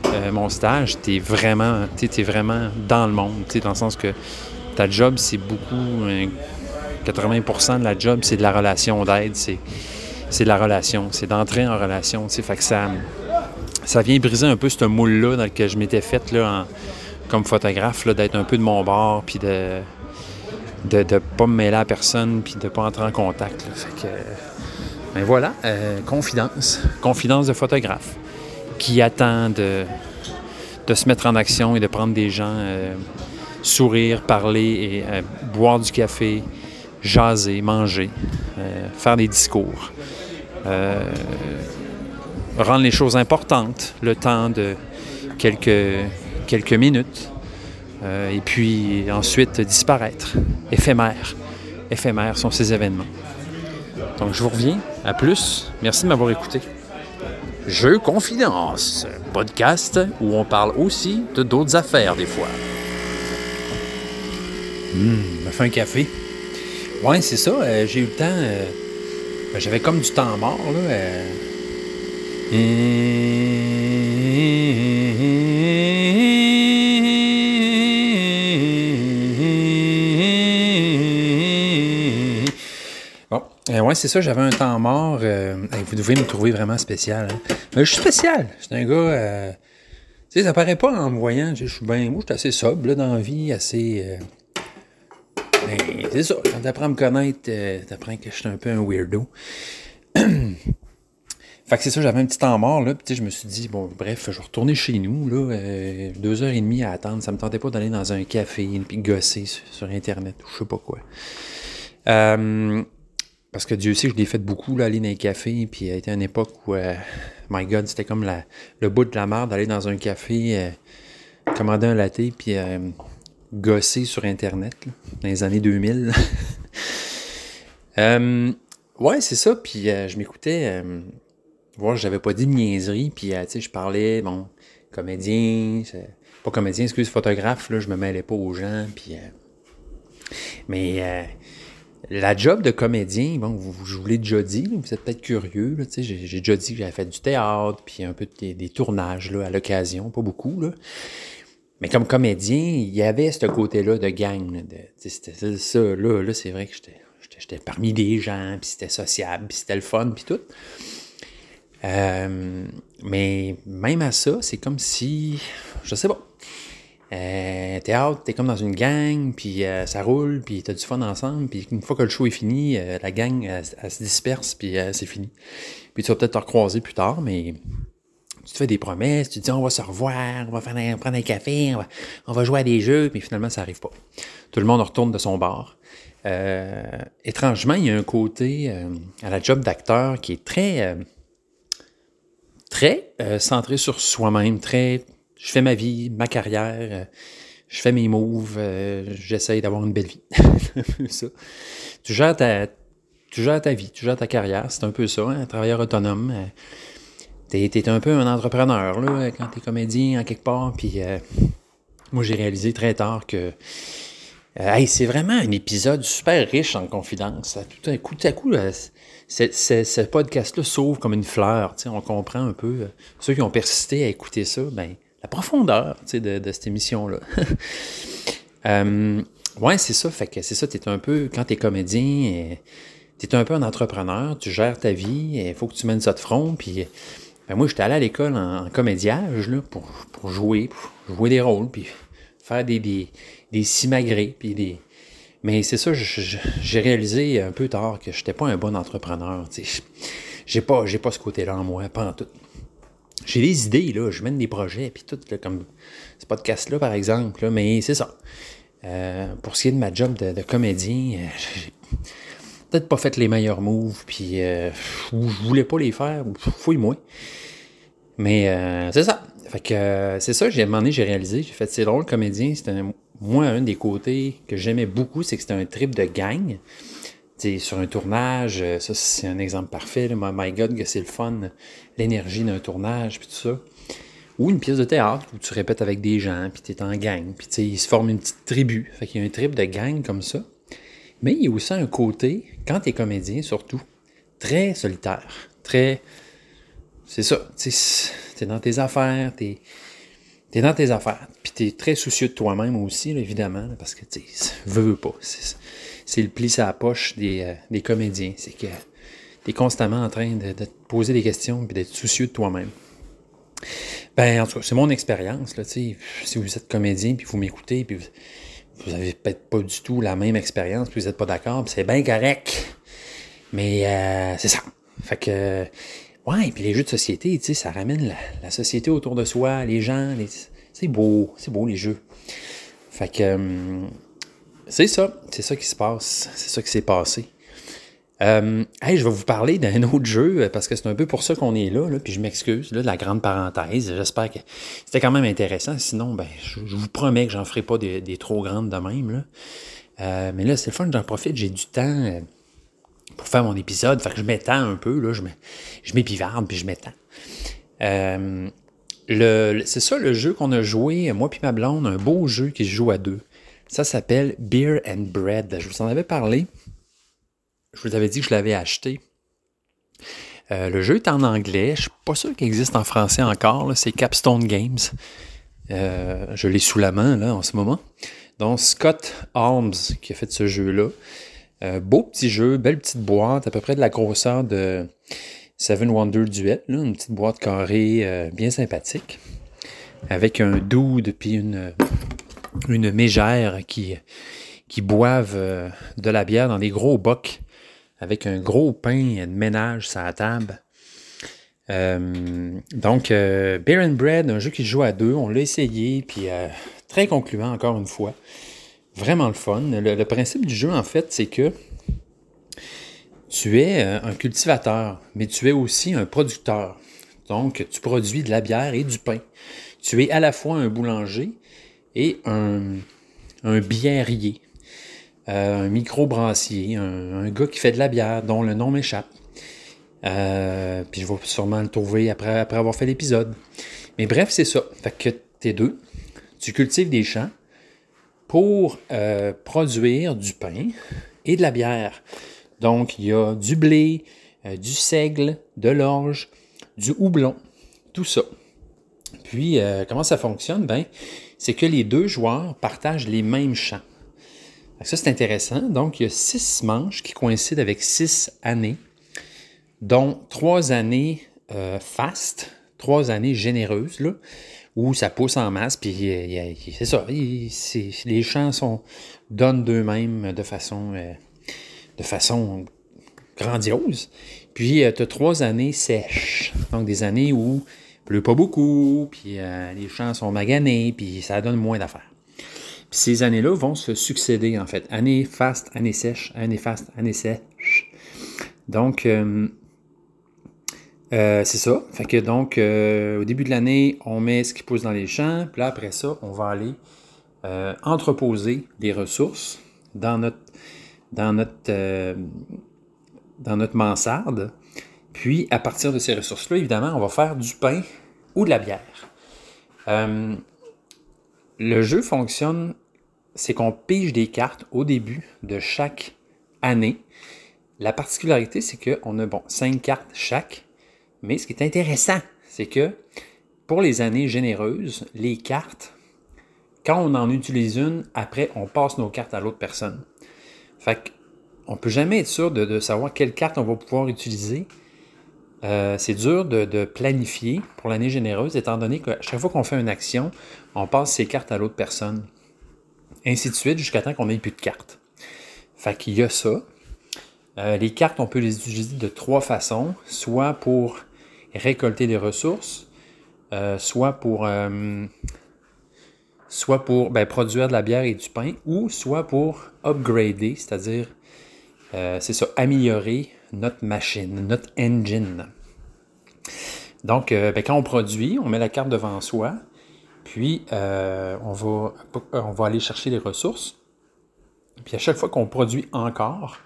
euh, mon stage, t'es vraiment, t'es, vraiment dans le monde, dans le sens que ta job, c'est beaucoup, 80% de la job, c'est de la relation d'aide, c'est, de la relation, c'est d'entrer en relation, t'sais. fait que ça, ça vient briser un peu ce moule-là dans lequel je m'étais fait là, en- comme photographe, d'être un peu de mon bord, puis de de ne pas me mêler à personne, puis de pas entrer en contact. là. Fait que, ben voilà, euh, confidence. Confidence de photographe qui attend de, de se mettre en action et de prendre des gens, euh, sourire, parler et euh, boire du café, jaser, manger, euh, faire des discours, euh, rendre les choses importantes, le temps de quelques, quelques minutes, euh, et puis ensuite disparaître. Éphémère. Éphémères sont ces événements. Donc je vous reviens. À plus. Merci de m'avoir écouté. Jeux Confidence, podcast où on parle aussi de d'autres affaires des fois. Hum, me fait un café. Ouais, c'est ça. euh, j'ai eu le temps. euh, Ben, J'avais comme du temps mort, là. euh. Bon, ouais, c'est ça, j'avais un temps mort. vous devez me trouver vraiment spécial. hein. Je suis spécial. Je suis un gars. tu sais, ça paraît pas en me voyant. Je suis bien. Moi, je suis assez sobre dans la vie, assez. Ben, c'est ça. Quand t'apprends à me connaître, euh, t'apprends que je suis un peu un weirdo. Fait que c'est ça, j'avais un petit temps mort, là, puis je me suis dit, bon, bref, je vais retourner chez nous, là, euh, deux heures et demie à attendre, ça me tentait pas d'aller dans un café, puis gosser sur, Internet, ou je sais pas quoi. Euh, parce que Dieu sait, je l'ai fait beaucoup, là, aller dans les cafés, puis il a été une époque où, euh, my God, c'était comme le bout de la merde d'aller dans un café, commander un latte, puis gosser sur Internet, dans les années 2000. Euh, ouais, c'est ça, puis euh, je m'écoutais... euh, voir, j'avais pas dit de niaiserie, puis tu sais, je parlais, bon, comédien, pas comédien, excuse, photographe, là, je me mêlais pas aux gens, puis. mais la job de comédien, bon, vous, je vous l'ai déjà dit, vous êtes peut-être curieux, j'ai j'ai déjà dit que j'avais fait du théâtre, puis un peu de- des, des tournages, là, à l'occasion, pas beaucoup, là. Mais comme comédien, il y avait ce côté-là de gang. ça, là, là c'est vrai que j'étais- parmi des gens, puis c'était sociable, puis c'était le fun, puis tout. Euh, mais même à ça, c'est comme si, je sais pas, euh, théâtre, t'es comme dans une gang, puis euh, ça roule, puis t'as du fun ensemble, puis une fois que le show est fini, euh, la gang, elle, elle se disperse, puis c'est fini. Puis tu vas peut-être te recroiser plus tard, mais tu te fais des promesses, tu te dis on va se revoir, on va faire prendre un café, on va, on va jouer à des jeux, puis finalement ça arrive pas. Tout le monde retourne de son bar. Euh, étrangement, il y a un côté euh, à la job d'acteur qui est très, euh, très centré sur soi-même, très, je fais ma vie, ma carrière, je fais mes moves, j'essaye d'avoir une belle vie. Ça. Tu gères ta, tu gères ta vie, tu gères ta carrière, c'est un peu ça, hein, un travailleur autonome. Euh, T'es, t'es un peu un entrepreneur, là, quand t'es comédien en quelque part. Puis euh, moi, j'ai réalisé très tard que euh, hey, c'est vraiment un épisode super riche en confidence. Tout à coup, tout à coup, là, c'est- ce podcast-là s'ouvre comme une fleur. tu On comprend un peu. euh, ceux qui ont persisté à écouter ça, ben, la profondeur tu de, de cette émission-là. Euh, ouais, c'est ça. Fait que c'est ça, t'es un peu, quand t'es comédien, tu es un peu un entrepreneur, tu gères ta vie, il faut que tu mènes ça de front. Puis, ben moi, j'étais allé à l'école en, comédiage là, pour, pour jouer, jouer des rôles, puis faire des, des, des simagrées, puis des. Mais c'est ça, je- je- j'ai réalisé un peu tard que j'étais pas un bon entrepreneur. J'ai pas, pas ce côté-là en moi, pas en tout. J'ai des idées, là, je mène des projets, puis tout, là, comme ce podcast-là, par exemple, là, mais c'est ça. Euh, pour ce qui est de ma job de, comédien, euh, peut-être pas fait les meilleurs moves, puis euh, je voulais pas les faire, ou fouille-moi. Mais euh, c'est ça. Fait que euh, c'est ça, j'ai demandé, j'ai réalisé, j'ai fait c'est drôle, comédien, c'était moi un des côtés que j'aimais beaucoup, c'est que c'était un trip de gang. Sur un tournage, euh, ça c'est un exemple parfait. My, God, que c'est le fun, l'énergie d'un tournage, puis tout ça. Ou une pièce de théâtre où tu répètes avec des gens, puis tu es en gang, puis ils se forment une petite tribu. Fait qu'il y a un trip de gang comme ça. Mais il y a aussi un côté, quand tu es comédien surtout, très solitaire, très... C'est ça, tu es dans tes affaires, tu es, dans tes affaires, puis tu es très soucieux de toi-même aussi, évidemment, parce que tu veux, veux pas. C'est le pli à la poche des, euh, des comédiens, c'est que tu es constamment en train de, te poser des questions puis d'être soucieux de toi-même. Ben, en tout cas, c'est mon expérience, là. Si vous êtes comédien, puis vous m'écoutez, puis vous, vous avez peut-être pas du tout la même expérience, puis vous n'êtes pas d'accord, c'est bien correct. Mais euh, c'est ça. Fait que, ouais, puis les jeux de société, tu sais, ça ramène la, société autour de soi, les gens, c'est beau, c'est beau les jeux. Fait que, hum, c'est ça, c'est ça qui se passe, c'est ça qui s'est passé. Euh, hey, je vais vous parler d'un autre jeu euh, parce que c'est un peu pour ça qu'on est là, puis je m'excuse de la grande parenthèse. J'espère que c'était quand même intéressant. Sinon, ben, je, vous promets que j'en ferai pas des, trop grandes de même. Euh, mais là, c'est le fun, j'en profite, j'ai du temps pour faire mon épisode. Fait que je m'étends un peu, je, m'épivarde puis je m'étends. C'est ça le jeu qu'on a joué, moi puis ma blonde, un beau jeu qui se joue à deux. Ça s'appelle Beer and Bread. Je vous en avais parlé. Je vous avais dit que je l'avais acheté Euh, le jeu est en anglais. Je ne suis pas sûr qu'il existe en français encore. C'est Capstone Games. Euh, je l'ai sous la main là, en ce moment. Donc, Scott Holmes qui a fait ce jeu-là. Euh, beau petit jeu, belle petite boîte, à peu près de la grosseur de Seven Wonder Duet. une petite boîte carrée bien sympathique. Avec un dude puis une, une mégère qui, qui boivent de la bière dans des gros bocs avec un gros pain de ménage sur la table. Euh, donc, euh, Beer and Bread, un jeu qui joue à deux, on l'a essayé, puis euh, très concluant encore une fois. Vraiment le fun. Le, le principe du jeu, en fait, c'est que tu es euh, un cultivateur, mais tu es aussi un producteur. Donc, tu produis de la bière et du pain. Tu es à la fois un boulanger et un, un biérier, euh, un microbrassier, un, gars qui fait de la bière dont le nom m'échappe. Euh, puis je vais sûrement le trouver après, avoir fait l'épisode. Mais bref, c'est ça. Fait que t'es deux. Tu cultives des champs pour euh, produire du pain et de la bière. Donc, il y a du blé, du seigle, de l'orge, du houblon, tout ça. Puis, comment ça fonctionne? Ben, c'est que les deux joueurs partagent les mêmes champs. Ça, c'est intéressant. Donc, il y a six manches qui coïncident avec six années, dont trois années euh, fastes, trois années généreuses, là, où ça pousse en masse, puis euh, c'est ça, les champs sont, donnent d'eux-mêmes de façon, euh, de façon grandiose. Puis, tu as trois années sèches, donc des années où il pleut pas beaucoup, puis euh, les champs sont maganés, puis ça donne moins d'affaires. Ces années-là vont se succéder, en fait. Année faste, année sèche, année faste, année sèche. Donc, euh, euh, c'est ça. Fait que donc, euh, au début de l'année, on met ce qui pousse dans les champs. Puis là, après ça, on va aller entreposer des ressources dans notre, dans notre, dans notre mansarde. Puis, à partir de ces ressources-là, évidemment, on va faire du pain ou de la bière. Le jeu fonctionne, c'est qu'on pige des cartes au début de chaque année. La particularité, c'est qu'on a bon, cinq cartes chaque. Mais ce qui est intéressant, c'est que pour les années généreuses, les cartes, quand on en utilise une, après, on passe nos cartes à l'autre personne. Fait qu'on ne peut jamais être sûr de, savoir quelle carte on va pouvoir utiliser. Euh, c'est dur de, de planifier pour l'année généreuse, étant donné que chaque fois qu'on fait une action, on passe ses cartes à l'autre personne. Ainsi de suite, jusqu'à temps qu'on n'ait plus de cartes. Fait qu'il y a ça. Euh, les cartes, on peut les utiliser de trois façons. Soit pour récolter des ressources, euh, soit pour, euh, soit pour ben, produire de la bière et du pain, ou soit pour upgrader, c'est-à-dire, c'est ça, améliorer notre machine, notre engine. Donc, ben, quand on produit, on met la carte devant soi, puis euh, on, va, on va aller chercher les ressources. Puis à chaque fois qu'on produit encore,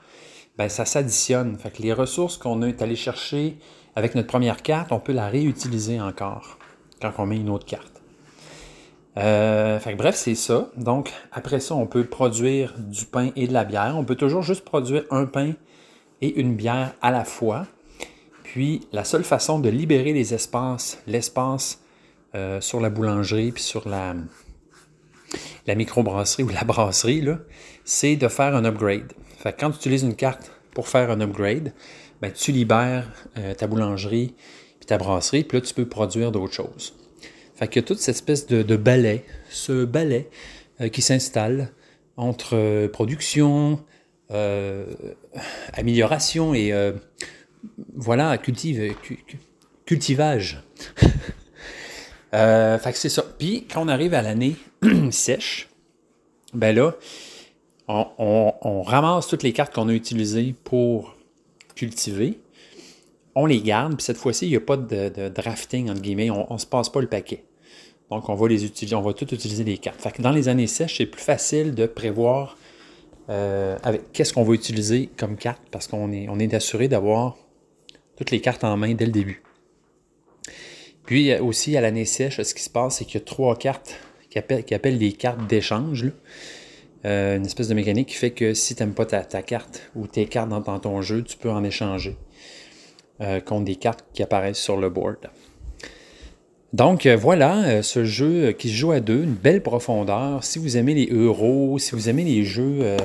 ben, ça s'additionne. Fait que les ressources qu'on est allé chercher avec notre première carte, on peut la réutiliser encore quand on met une autre carte. Euh, fait que bref, c'est ça. Donc, après ça, on peut produire du pain et de la bière. On peut toujours juste produire un pain et une bière à la fois. Puis, la seule façon de libérer les espaces, l'espace euh, sur la boulangerie puis sur la, la microbrasserie ou la brasserie, c'est de faire un upgrade. Fait quand tu utilises une carte pour faire un upgrade, ben, tu libères euh, ta boulangerie puis ta brasserie, puis là, tu peux produire d'autres choses. Fait que toute cette espèce de, de ce balai euh, qui s'installe entre production, amélioration et voilà, cultive, cu- cu- cultivage. Euh, fait que c'est ça. Puis quand on arrive à l'année sèche, ben là, on, ramasse toutes les cartes qu'on a utilisées pour cultiver. On les garde, puis cette fois-ci, il n'y a pas de, drafting, entre guillemets. On ne se passe pas le paquet. Donc, on va les utiliser, on va tout utiliser les cartes. Fait que dans les années sèches, c'est plus facile de prévoir euh, avec qu'est-ce qu'on va utiliser comme carte parce qu'on est, on est assuré d'avoir toutes les cartes en main dès le début. Puis euh, aussi, à l'année sèche, ce qui se passe, c'est qu'il y a trois cartes qui appellent, qui appellent les cartes d'échange. Euh, une espèce de mécanique qui fait que si tu n'aimes pas ta, carte ou tes cartes dans, ton jeu, tu peux en échanger. euh, contre des cartes qui apparaissent sur le board. Donc voilà, ce jeu qui se joue à deux, une belle profondeur. Si vous aimez les euros, si vous aimez les jeux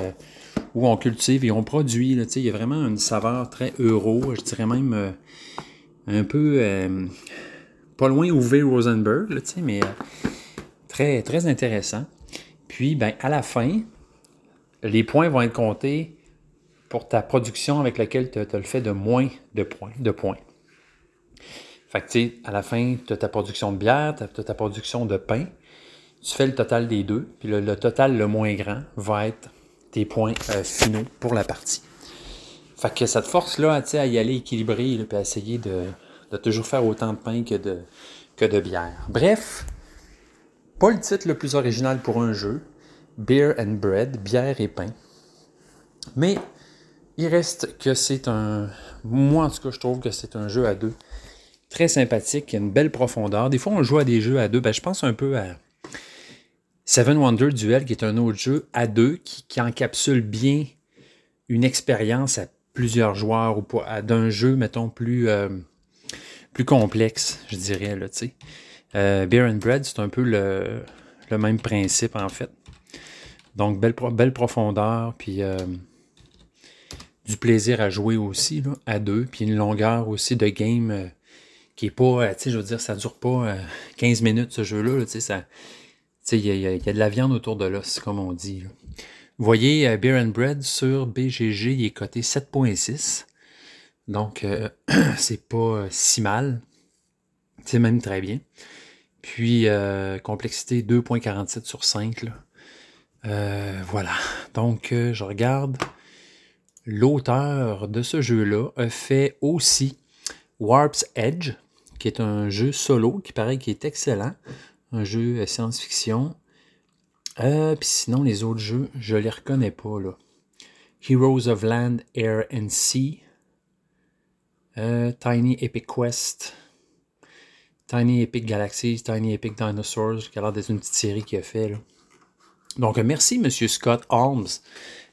où on cultive et on produit, là, il y a vraiment une saveur très euro, je dirais même un peu pas loin Uwe Rosenberg, là, mais euh, très, très intéressant. Puis, ben, à la fin, les points vont être comptés pour ta production avec laquelle tu as le fait de moins de points. De points. Fait que, à la fin, tu as ta production de bière, tu as ta production de pain. Tu fais le total des deux, puis le, total le moins grand va être tes points euh, finaux pour la partie. Fait que cette force-là, à y aller équilibré, puis à essayer de, de toujours faire autant de pain que de, que de bière. Bref, pas le titre le plus original pour un jeu. Beer and Bread, bière et pain. Mais il reste que c'est un. Moi, en tout cas, je trouve que c'est un jeu à deux très sympathique, qui a une belle profondeur. Des fois, on joue à des jeux à deux. Ben, je pense un peu à Seven Wonder Duel, qui est un autre jeu à deux qui, encapsule bien une expérience à plusieurs joueurs ou d'un jeu, mettons, plus, euh, plus complexe, je dirais. Là. Euh, Beer and Bread, c'est un peu le, même principe, en fait. Donc, belle, belle profondeur, puis euh, du plaisir à jouer aussi, là, à deux, puis une longueur aussi de game euh, qui est pas, tu sais, je veux dire, ça dure pas euh, 15 minutes, ce jeu-là, il y, a- de la viande autour de l'os, comme on dit. Vous voyez, Beer and Bread sur BGG, il est coté 7.6. Donc, euh, c'est pas euh, si mal. C'est même très bien. Puis, euh, complexité 2.47 sur 5. Là. Euh, voilà. Donc, je regarde. L'auteur de ce jeu-là a fait aussi Warp's Edge, qui est un jeu solo qui paraît qui est excellent. Un jeu science-fiction. Puis sinon, les autres jeux, je les reconnais pas. Heroes of Land, Air and Sea. Euh, Tiny Epic Quest. Tiny Epic Galaxies, Tiny Epic Dinosaurs, qui a l'air d'être une petite série qu'il a fait. Donc, euh, merci, Monsieur Scott Holmes.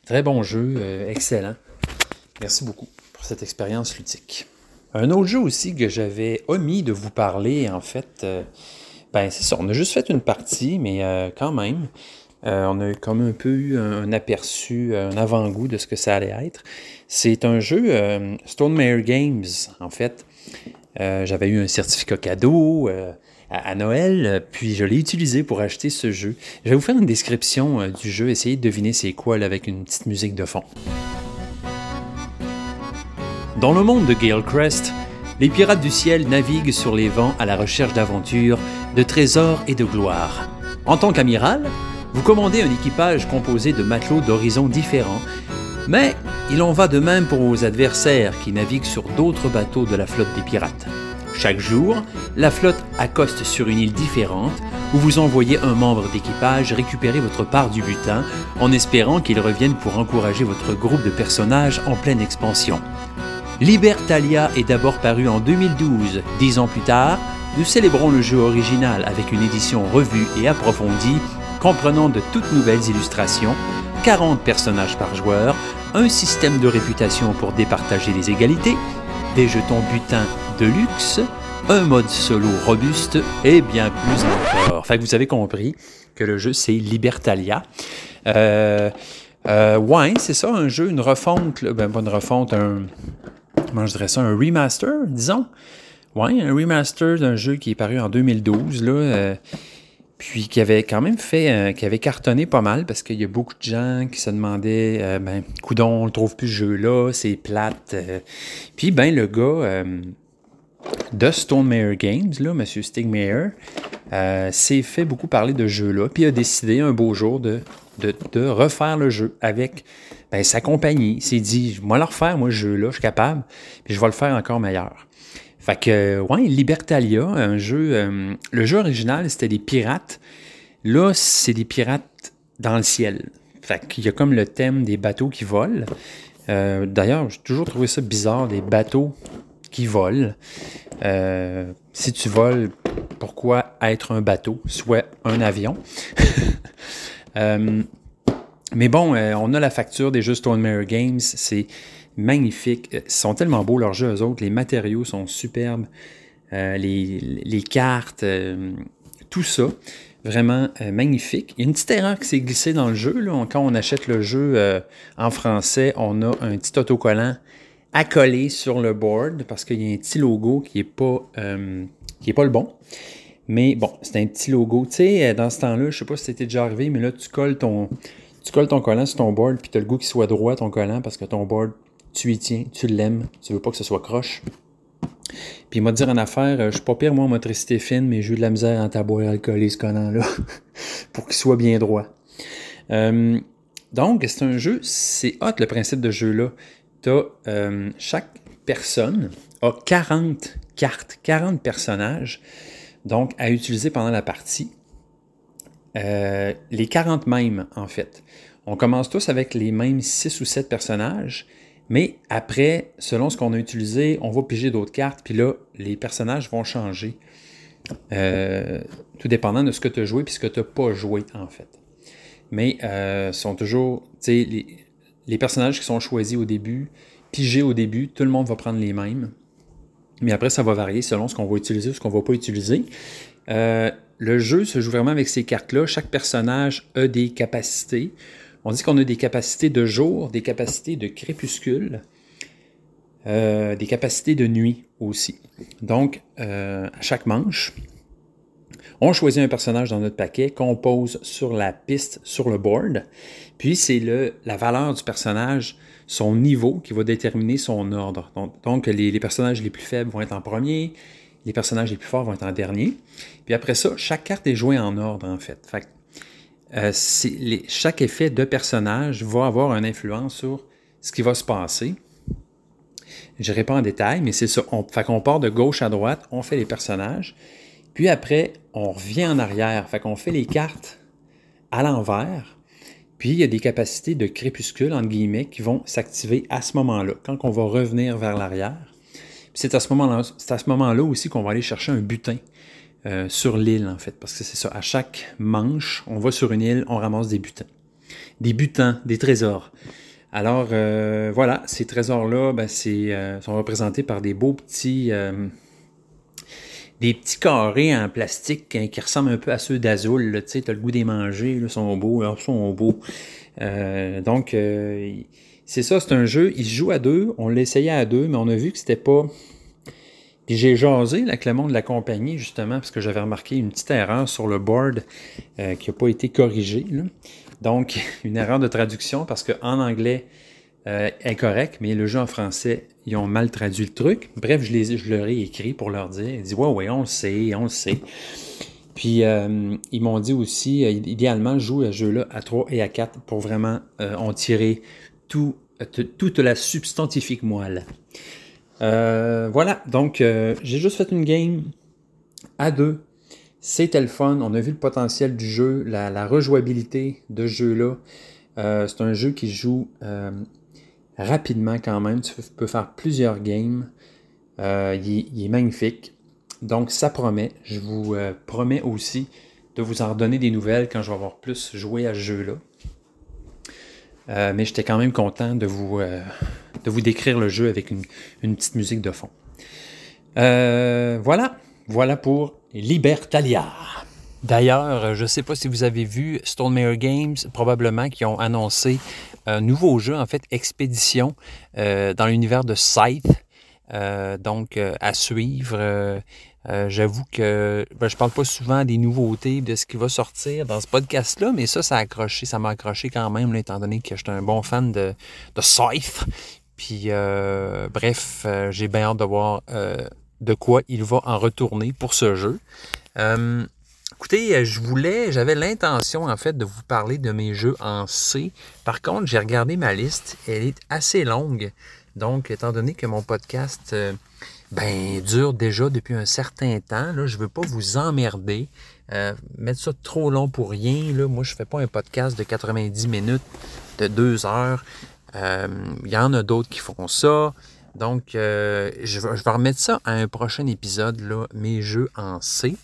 Très bon jeu, euh, excellent. Merci beaucoup pour cette expérience ludique. Un autre jeu aussi que j'avais omis de vous parler, en fait, ben c'est ça, on a juste fait une partie, mais quand même, euh, on a comme un peu eu un, aperçu, un avant-goût de ce que ça allait être. C'est un jeu euh, Stone Mare Games, en fait. Euh, J'avais eu un certificat cadeau euh, à, Noël, puis je l'ai utilisé pour acheter ce jeu. Je vais vous faire une description du jeu, essayer de deviner c'est quoi avec une petite musique de fond. Dans le monde de Gale Crest, les pirates du ciel naviguent sur les vents à la recherche d'aventures, de trésors et de gloire. En tant qu'amiral, vous commandez un équipage composé de matelots d'horizons différents, mais il en va de même pour vos adversaires qui naviguent sur d'autres bateaux de la flotte des pirates. Chaque jour, la flotte accoste sur une île différente où vous envoyez un membre d'équipage récupérer votre part du butin en espérant qu'il revienne pour encourager votre groupe de personnages en pleine expansion. Libertalia est d'abord paru en 2012. Dix ans plus tard, nous célébrons le jeu original avec une édition revue et approfondie, comprenant de toutes nouvelles illustrations, 40 personnages par joueur, un système de réputation pour départager les égalités, des jetons butin de luxe, un mode solo robuste et bien plus encore. Fait que vous avez compris que le jeu c'est Libertalia. Euh, euh, ouais, c'est ça, un jeu, une refonte, ben pas une refonte, un, je dirais ça, un remaster, disons? Ouais, un remaster d'un jeu qui est paru en 2012, là, euh, puis qui avait quand même fait, euh, qui avait cartonné pas mal, parce qu'il y a beaucoup de gens qui se demandaient, euh, ben, coudon, on le trouve plus ce jeu-là, c'est plate. euh. Puis, ben, le gars de Stone Mayer Games, là, M. Stigmeyer, s'est fait beaucoup parler de ce jeu-là, puis a décidé un beau jour de refaire le jeu avec ben, sa compagnie. Il s'est dit, moi le refaire, moi, ce jeu-là, je suis capable, puis je vais le faire encore meilleur. Fait que, ouais, Libertalia, un jeu. euh, le jeu original, c'était des pirates. Là, c'est des pirates dans le ciel. Fait qu'il y a comme le thème des bateaux qui volent. Euh, D'ailleurs, j'ai toujours trouvé ça bizarre, des bateaux qui volent. Euh, si tu voles, pourquoi être un bateau, soit un avion? Mais bon, on a la facture des jeux Stone Mirror Games. C'est magnifiques. Ils sont tellement beaux, leurs jeux, eux autres. Les matériaux sont superbes. Euh, les, cartes, euh, tout ça. Vraiment euh, magnifique. Il y a une petite erreur qui s'est glissée dans le jeu. Quand on achète le jeu en français, on a un petit autocollant à coller sur le board parce qu'il y a un petit logo qui n'est pas, le bon. Mais bon, c'est un petit logo. Tu sais, dans ce temps-là, je ne sais pas si c'était déjà arrivé, mais là, tu colles ton, tu colles ton collant sur ton board, puis tu as le goût qu'il soit droit, ton collant, parce que ton board, tu y tiens, tu l'aimes, tu veux pas que ce soit croche. Puis il m'a en affaire, euh, je suis pas pire moi en motricité fine, mais j'ai eu de la misère en taboire alcoolé ce collant-là, pour qu'il soit bien droit. Euh, donc, c'est un jeu, c'est hot le principe de jeu-là. T'as, euh, chaque personne a 40 cartes, 40 personnages, donc à utiliser pendant la partie. les 40 mêmes, en fait. On commence tous avec les mêmes 6 ou 7 personnages, mais après, selon ce qu'on a utilisé, on va piger d'autres cartes, puis là, les personnages vont changer. Euh, tout dépendant de ce que tu as joué puis ce que tu n'as pas joué, en fait. Mais euh, sont toujours, tu sais, les, personnages qui sont choisis au début, pigés au début, tout le monde va prendre les mêmes. Mais après, ça va varier selon ce qu'on va utiliser ou ce qu'on ne va pas utiliser. Euh, le jeu se joue vraiment avec ces cartes-là. Chaque personnage a des capacités. On dit qu'on a des capacités de jour, des capacités de crépuscule, euh, des capacités de nuit aussi. Donc, euh, à chaque manche, on choisit un personnage dans notre paquet qu'on pose sur la piste, sur le board. Puis, c'est la valeur du personnage, son niveau, qui va déterminer son ordre. Donc, les, personnages les plus faibles vont être en premier, les personnages les plus forts vont être en dernier. Puis après ça, chaque carte est jouée en ordre, en fait. fait euh, chaque effet de personnage va avoir une influence sur ce qui va se passer. Je pas en détail, mais c'est ça. On, qu'on part de gauche à droite, on fait les personnages, puis après, on revient en arrière. Fait qu'on fait les cartes à l'envers, puis il y a des capacités de crépuscule, entre guillemets, qui vont s'activer à ce moment-là, quand on va revenir vers l'arrière. C'est à ce moment-là aussi qu'on va aller chercher un butin. Euh, sur l'île, en fait. Parce que c'est ça, à chaque manche, on va sur une île, on ramasse des butins. Des butins, des trésors. Alors, euh, voilà, ces trésors-là ben, euh, sont représentés par des beaux petits... des petits carrés en plastique hein, qui ressemblent un peu à ceux d'Azul. Tu sais, as le goût des manger, ils sont beaux, ils sont beaux. donc, c'est ça, c'est un jeu, il se joue à deux, on l'essayait à deux, mais on a vu que c'était pas j'ai jasé avec le monde de la compagnie, justement, parce que j'avais remarqué une petite erreur sur le board euh, qui n'a pas été corrigée. Donc, une erreur de traduction, parce qu'en anglais, euh, est correct, mais le jeu en français, ils ont mal traduit le truc. Bref, je, leur ai écrit pour leur dire. Ils disent Ouais, ouais, on le sait, on le sait. Puis, euh, ils m'ont dit aussi, idéalement, joue à ce jeu-là à 3 et à 4 pour vraiment en tirer tout, toute la substantifique moelle. Euh, voilà, donc euh, j'ai juste fait une game à deux. C'était le fun, on a vu le potentiel du jeu, la, rejouabilité de ce jeu-là. Euh, c'est un jeu qui joue rapidement quand même. Tu peux faire plusieurs games. Il, est magnifique. Donc ça promet. Je vous promets aussi de vous en redonner des nouvelles quand je vais avoir plus joué à ce jeu-là. mais j'étais quand même content de vous, de vous décrire le jeu avec une, petite musique de fond. Euh, voilà, voilà pour Libertalia. D'ailleurs, je ne sais pas si vous avez vu Stone Mayer Games, probablement, qui ont annoncé un nouveau jeu, en fait, Expédition, euh, dans l'univers de Scythe. Euh, donc, à suivre. J'avoue que ben, je parle pas souvent des nouveautés, de ce qui va sortir dans ce podcast-là, mais ça, ça a accroché, ça m'a accroché quand même, étant donné que j'étais un bon fan de, de Scythe. Puis, euh, bref, euh, j'ai bien hâte de voir euh, de quoi il va en retourner pour ce jeu. écoutez, je voulais, j'avais l'intention en fait de vous parler de mes jeux en C. Par contre, j'ai regardé ma liste, elle est assez longue. Donc, étant donné que mon podcast ben, dure déjà depuis un certain temps, je ne veux pas vous emmerder. mettre ça trop long pour rien. Là. Moi, je ne fais pas un podcast de 90 minutes, de 2 heures. Il euh, y en a d'autres qui font ça. Donc, euh, je, vais, remettre ça à un prochain épisode, là, mes jeux en C.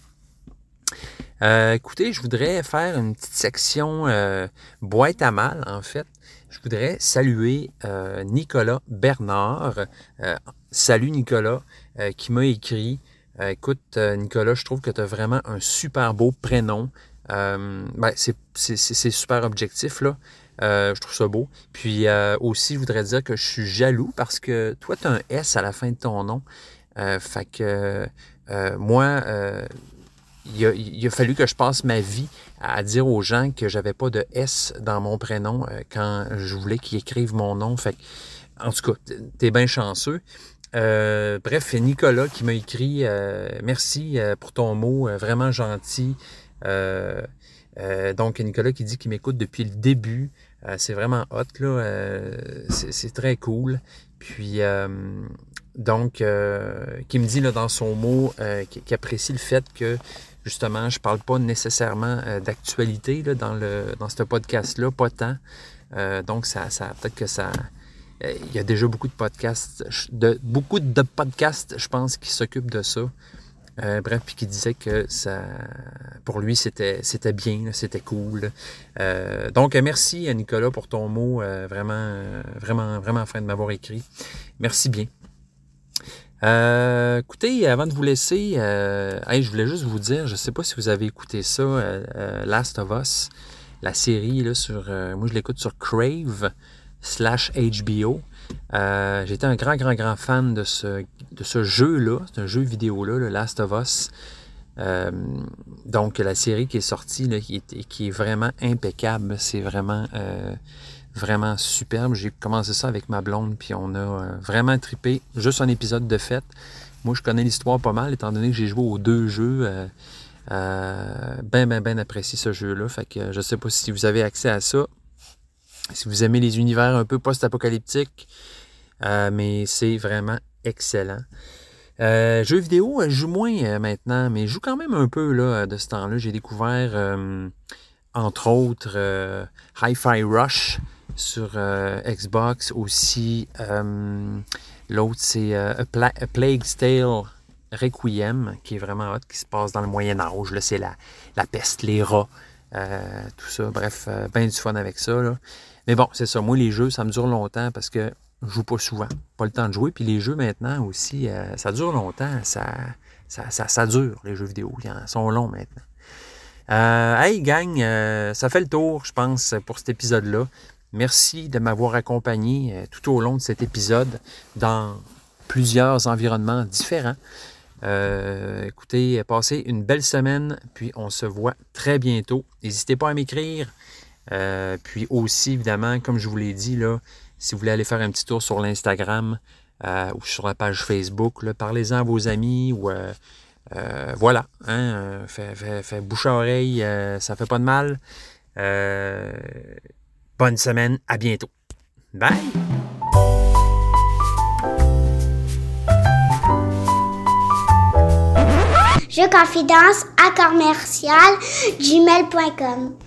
Euh, écoutez, je voudrais faire une petite section euh, boîte à mal, en fait. Je voudrais saluer euh, Nicolas Bernard. salut Nicolas, qui m'a écrit. écoute, Nicolas, je trouve que tu as vraiment un super beau prénom. Ben, c'est super objectif, là. Je trouve ça beau. Puis aussi, je voudrais dire que je suis jaloux parce que toi, tu as un S à la fin de ton nom. fait que moi, il a, fallu que je passe ma vie à dire aux gens que j'avais pas de S dans mon prénom euh, quand je voulais qu'ils écrivent mon nom. Fait en tout cas, t'es bien chanceux. Euh, bref, Nicolas qui m'a écrit euh, merci pour ton mot, vraiment gentil. donc, Nicolas qui dit qu'il m'écoute depuis le début. C'est vraiment hot, là. c'est très cool. Puis, donc, qui me dit dans son mot qu'il apprécie le fait que Justement, je ne parle pas nécessairement euh, d'actualité dans, ce podcast-là, pas tant. Euh, donc, ça, peut-être que ça. Euh, il y a déjà beaucoup de podcasts, de, beaucoup de podcasts, je pense, qui s'occupent de ça. Bref, puis qui disait que ça, pour lui, c'était, c'était bien, c'était cool. donc, merci à Nicolas pour ton mot, vraiment, vraiment, vraiment fin de m'avoir écrit. Merci bien. Euh, écoutez, avant de vous laisser, euh, je voulais juste vous dire, je ne sais pas si vous avez écouté ça, euh, Last of Us, la série là, sur, moi je l'écoute sur Crave slash HBO. J'étais un grand, grand, grand fan de ce, de ce jeu-là, c'est un jeu vidéo-là, le Last of Us. donc la série qui est sortie, là, qui, est, qui est vraiment impeccable, c'est vraiment vraiment superbe. J'ai commencé ça avec ma blonde, puis on a euh, vraiment tripé. Juste un épisode de fête. Moi, je connais l'histoire pas mal, étant donné que j'ai joué aux deux jeux. Euh, euh, ben, ben, ben apprécié ce jeu-là. Fait que je sais pas si vous avez accès à ça. Si vous aimez les univers un peu post-apocalyptiques. mais c'est vraiment excellent. jeux vidéo, je joue moins maintenant, mais je joue quand même un peu là, de ce temps-là. J'ai découvert, entre autres, Hi-Fi Rush sur euh, Xbox aussi. Euh, l'autre, c'est euh, A, Plague's Tale Requiem, qui est vraiment hot, qui se passe dans le Moyen Âge. C'est la, la peste, les rats, tout ça. Bref, bien du fun avec ça. Mais bon, c'est ça. Moi, les jeux, ça me dure longtemps parce que je joue pas souvent. Pas le temps de jouer. Puis les jeux maintenant aussi, ça dure longtemps. Ça, ça, ça, dure, les jeux vidéo. Ils sont longs maintenant. hey gang, ça fait le tour, je pense, pour cet épisode-là. Merci de m'avoir accompagné euh, tout au long de cet épisode dans plusieurs environnements différents. Euh, écoutez, passez une belle semaine, puis on se voit très bientôt. N'hésitez pas à m'écrire. Euh, puis aussi, évidemment, comme je vous l'ai dit, là, si vous voulez aller faire un petit tour sur l'Instagram ou sur la page Facebook, parlez-en à vos amis ou voilà, hein, fait, bouche à oreille, ça fait pas de mal. Bonne semaine, à bientôt. Bye! Je confidence à commercial gmail.com.